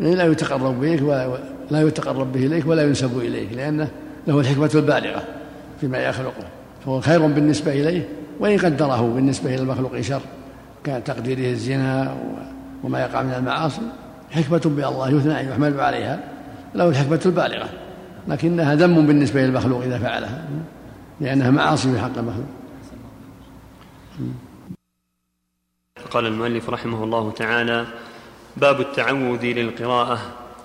يعني لا يتقرب إليك ولا لا يتقرب به إليك ولا ينسب إليك لأنه له الحكمة البالغة فيما يخلقه فهو خير بالنسبة إليه وإن قدره بالنسبة إلى المخلوق شر كتقديره الزنا وما يقع من المعاصي حكمة بالله يثنى يحمل عليها له الحكمة البالغة لكنها ذم بالنسبة للمخلوق إذا فعلها لأنها معاصي في حق المخلوق. قال المؤلف رحمه الله تعالى باب التعوذ للقراءة.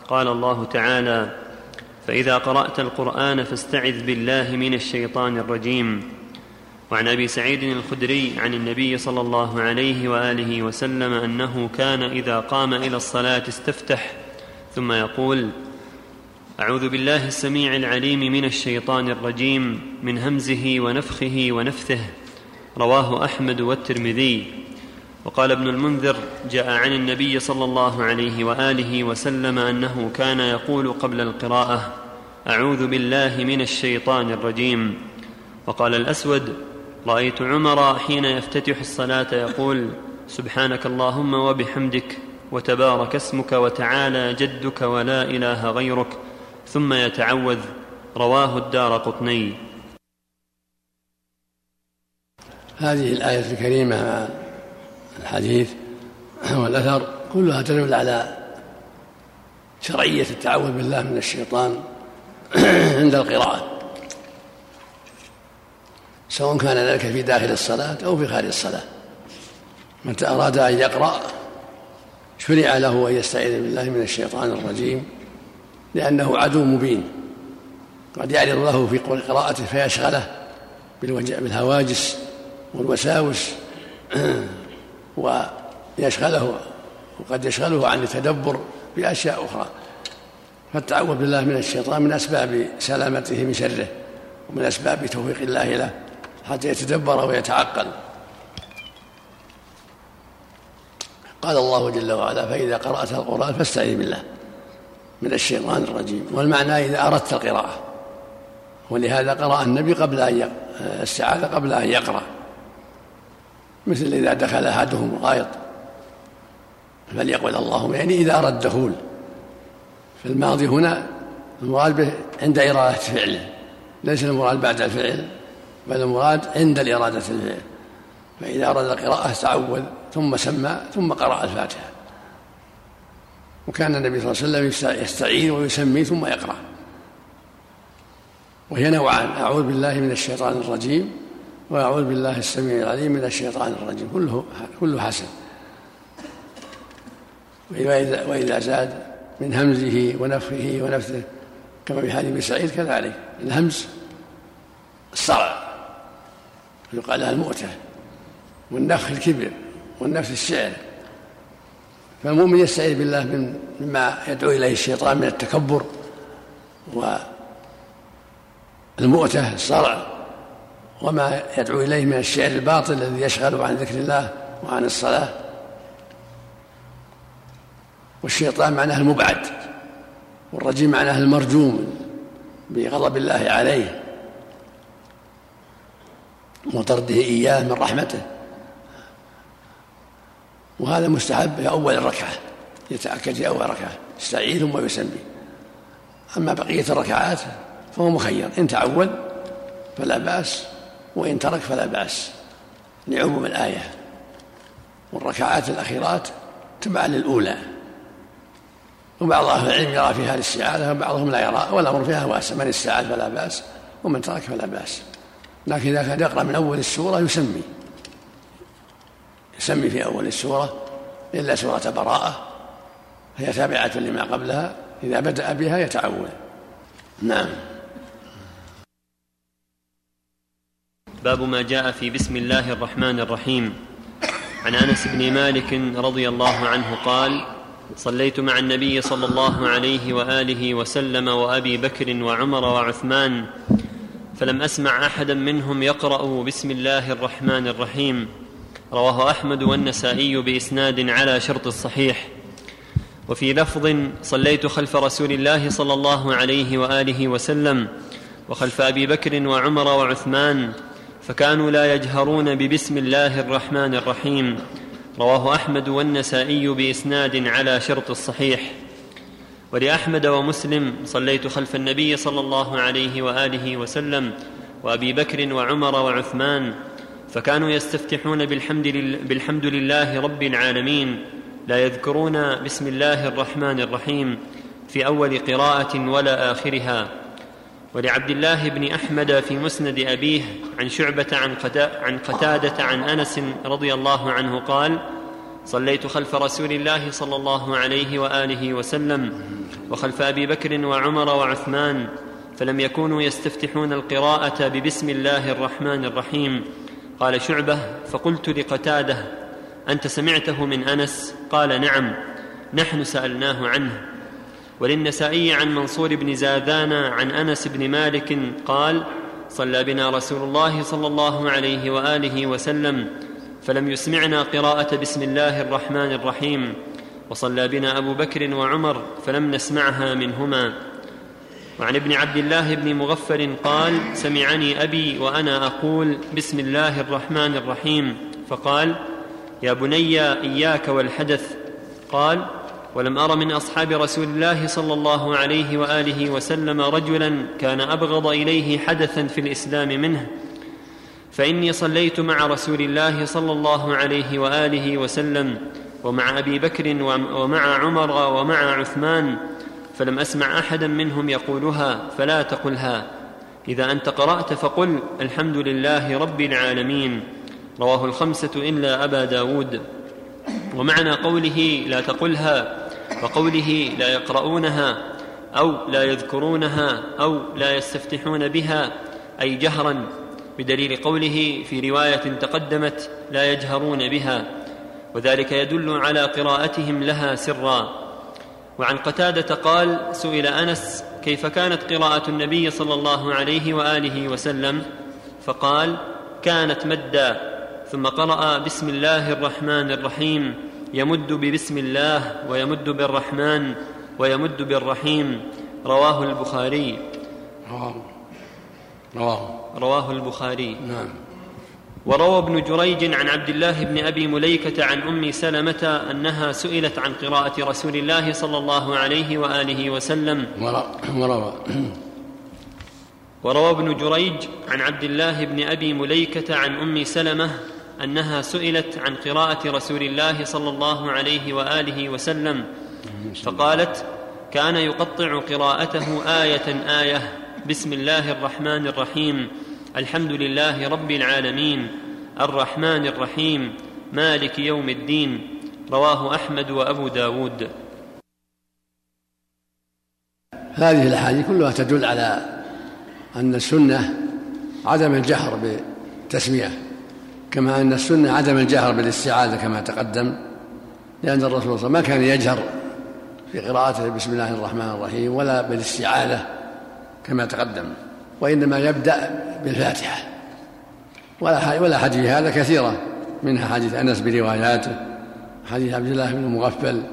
قال الله تعالى فإذا قرأت القرآن فاستعذ بالله من الشيطان الرجيم. وعن أبي سعيد الخدري عن النبي صلى الله عليه وآله وسلم أنه كان إذا قام إلى الصلاة استفتح ثم يقول أعوذ بالله السميع العليم من الشيطان الرجيم من همزه ونفخه ونفثه. رواه أحمد والترمذي. وقال ابن المنذر جاء عن النبي صلى الله عليه وآله وسلم أنه كان يقول قبل القراءة أعوذ بالله من الشيطان الرجيم. وقال الأسود رأيت عمر حين يفتتح الصلاة يقول سبحانك اللهم وبحمدك وتبارك اسمك وتعالى جدك ولا إله غيرك ثم يتعوذ. رواه الدار قطني. هذه الآية الكريمة الحديث والاثر كلها تدل على شرعية التعوذ بالله من الشيطان عند القراءة. سواء كان ذلك في داخل الصلاة أو في خارج الصلاة. متى أراد أن يقرأ شرع له أن يستعيذ بالله من الشيطان الرجيم لأنه عدو مبين. قد يعرض له في قراءته فيشغله بالهواجس والوساوس ويشغله وقد يشغله عن التدبر بأشياء أخرى. فالتعوذ بالله من الشيطان من أسباب سلامته من شره ومن أسباب توفيق الله له. حتى يتدبر ويتعقل. قال الله جل وعلا فإذا قرأت القرآن فاستعذ بالله من الشيطان الرجيم. والمعنى إذا أردت القراءة. ولهذا قرأ النبي قبل أن استعاذ قبل أن يقرأ. مثل إذا دخل أحدهم الغائط فليقل اللهم يعني إذا أراد الدخول. فالماضي هنا المراد به عند إرادة فعله. ليس المراد بعد الفعل. بل المراد عند الإرادة الفعل. فإذا أراد القراءة تعوذ ثم سمى ثم قرأ الفاتحة. وكان النبي صلى الله عليه وسلم يستعين ويسمي ثم يقرأ. وهي نوعان أعوذ بالله من الشيطان الرجيم وأعوذ بالله السميع العليم من الشيطان الرجيم. كله كله حسن. وإذا, وإذا زاد من همزه ونفخه ونفثه كما في حديث سعيد كذلك. الهمز الصرع يقال لها المؤتة والنفخ الكبر والنفس الشعر فالمؤمن يستعيذ بالله من مما يدعو إليه الشيطان من التكبر والمؤتة الصرع وما يدعو إليه من الشعر الباطل الذي يشغل عن ذكر الله وعن الصلاة. والشيطان معناه المبعد والرجيم معناه المرجوم بغضب الله عليه. وطرده إياه من رحمته. وهذا مستحب في أول الركعة يتأكد في أول ركعة يستعيذ ثم يسمي أما بقية الركعات فهو مخير إن تعود فلا بأس وإن ترك فلا بأس لعموم الآية. والركعات الأخيرات تبع للأولى. وبعض أهل العلم يرى فيها الاستعاذة وبعضهم لا يرى والأمر فيها واسع من استعاذ فلا بأس ومن ترك فلا بأس. لكن إذا كان يقرأ من أول السورة يسمي. يسمي في أول السورة إلا سورة براءة. هي تابعة لما قبلها. إذا بدأ بها يتعود نعم. باب ما جاء في بسم الله الرحمن الرحيم. عن أنس بن مالك رضي الله عنه قال صليت مع النبي صلى الله عليه وآله وسلم وأبي بكر وعمر وعثمان فلم أسمع أحدا منهم يقرأ بسم الله الرحمن الرحيم. رواه أحمد والنسائي بإسناد على شرط الصحيح. وفي لفظ صليت خلف رسول الله صلى الله عليه وآله وسلم وخلف أبي بكر وعمر وعثمان فكانوا لا يجهرون ببسم الله الرحمن الرحيم. رواه أحمد والنسائي بإسناد على شرط الصحيح. ولأحمد ومسلم صليت خلف النبي صلى الله عليه وآله وسلم وأبي بكر وعمر وعثمان فكانوا يستفتحون بالحمد, لله بالحمد لله رب العالمين لا يذكرون بسم الله الرحمن الرحيم في أول قراءة ولا آخرها. ولعبد الله بن أحمد في مسند أبيه عن شعبة عن, عن قتادة عن أنس رضي الله عنه قال صليت خلف رسول الله صلى الله عليه وآله وسلم وخلف أبي بكر وعمر وعثمان فلم يكونوا يستفتحون القراءة ببسم الله الرحمن الرحيم. قال شعبة فقلت لقتادة أنت سمعته من أنس؟ قال نعم نحن سألناه عنه. وللنسائي عن منصور بن زاذان عن أنس بن مالك قال صلى بنا رسول الله صلى الله عليه وآله وسلم فلم يسمعنا قراءة بسم الله الرحمن الرحيم. وصلى بنا أبو بكر وعمر فلم نسمعها منهما. وعن ابن عبد الله بن مغفر قال سمعني أبي وأنا أقول بسم الله الرحمن الرحيم. فقال يا بني إياك والحدث. قال ولم أر من أصحاب رسول الله صلى الله عليه وآله وسلم رجلا كان أبغض إليه حدثا في الإسلام منه. فإني صليت مع رسول الله صلى الله عليه وآله وسلم ومع أبي بكر ومع عمر ومع عثمان فلم أسمع أحدا منهم يقولها فلا تقلها. إذا أنت قرأت فقل الحمد لله رب العالمين. رواه الخمسة إلا أبا داود. ومعنى قوله لا تقلها وقوله لا يقرؤونها أو لا يذكرونها أو لا يستفتحون بها أي جهرا بدليل قوله في رواية تقدمت لا يجهرون بها وذلك يدل على قراءتهم لها سرا. وعن قتادة قال سئل أنس كيف كانت قراءة النبي صلى الله عليه وآله وسلم؟ فقال كانت مدا. ثم قرأ بسم الله الرحمن الرحيم. يمد ببسم الله ويمد بالرحمن ويمد بالرحيم. رواه البخاري. رواه. رواه. رواه البخاري. نعم. وروى ابن جريج عن عبد الله بن أبي مليكة عن أم سلمة أنها سئلت عن قراءة رسول الله صلى الله عليه وآله وسلم. وروى وروى ابن جريج عن عبد الله بن أبي مليكة عن أم سلمة أنها سئلت عن قراءة رسول الله صلى الله عليه وآله وسلم. فقالت كان يقطع قراءته آية آية. بسم الله الرحمن الرحيم. الحمد لله رب العالمين. الرحمن الرحيم. مالك يوم الدين. رواه أحمد وأبو داود. هذه الأحاديث كلها تدل على أن السنة عدم الجهر بالتسمية كما أن السنة عدم الجهر بالاستعاذة كما تقدم لأن الرسول صلى الله عليه وسلم ما كان يجهر في قراءته بسم الله الرحمن الرحيم ولا بالاستعاذة كما تقدم. وإنما يبدأ بالفاتحة. ولا حديث هذا كثيرة. منها حديث أنس برواياته حديث عبد الله بن المغفل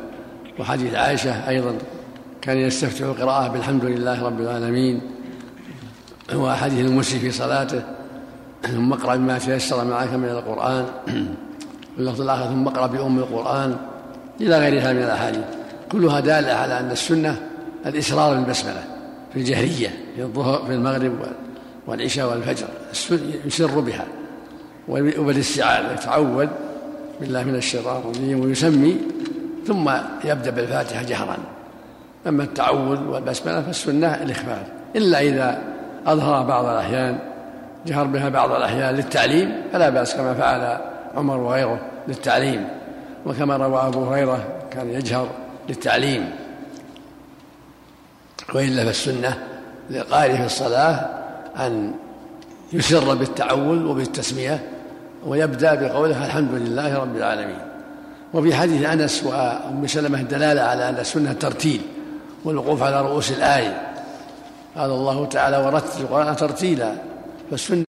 وحديث عائشة أيضا. كان يستفتح القراءة بالحمد لله رب العالمين. وحديث المسي في صلاته. ثم اقرأ بما تيسر معك من القرآن. اللفظ الآخر ثم اقرأ بأم القرآن. إلى غيرها من الأحاديث. كلها دالة على أن السنة الإسرار بالبسملة. في الجهرية في الظهر في المغرب والعشاء والفجر يسر بها وبالاستعاذة يتعوذ بالله من الشيطان الرجيم ويسمي ثم يبدأ بالفاتحة جهرا. أما التعوذ والبسملة فالسنة الإخفاف. إلا إذا أظهر بعض الأحيان جهر بها بعض الأحيان للتعليم فلا بأس كما فعل عمر وغيره للتعليم. وكما روى أبو هريرة كان يجهر للتعليم. وإلا فالسنة للقارئ في الصلاة أن يسر بالتعول وبالتسمية ويبدأ بقوله الحمد لله رب العالمين. وفي حديث أنس وأم سلمة دلالة على أن السنة ترتيل والوقوف على رؤوس الآية. قال الله تعالى ورتل القرآن ترتيلا. فالسنة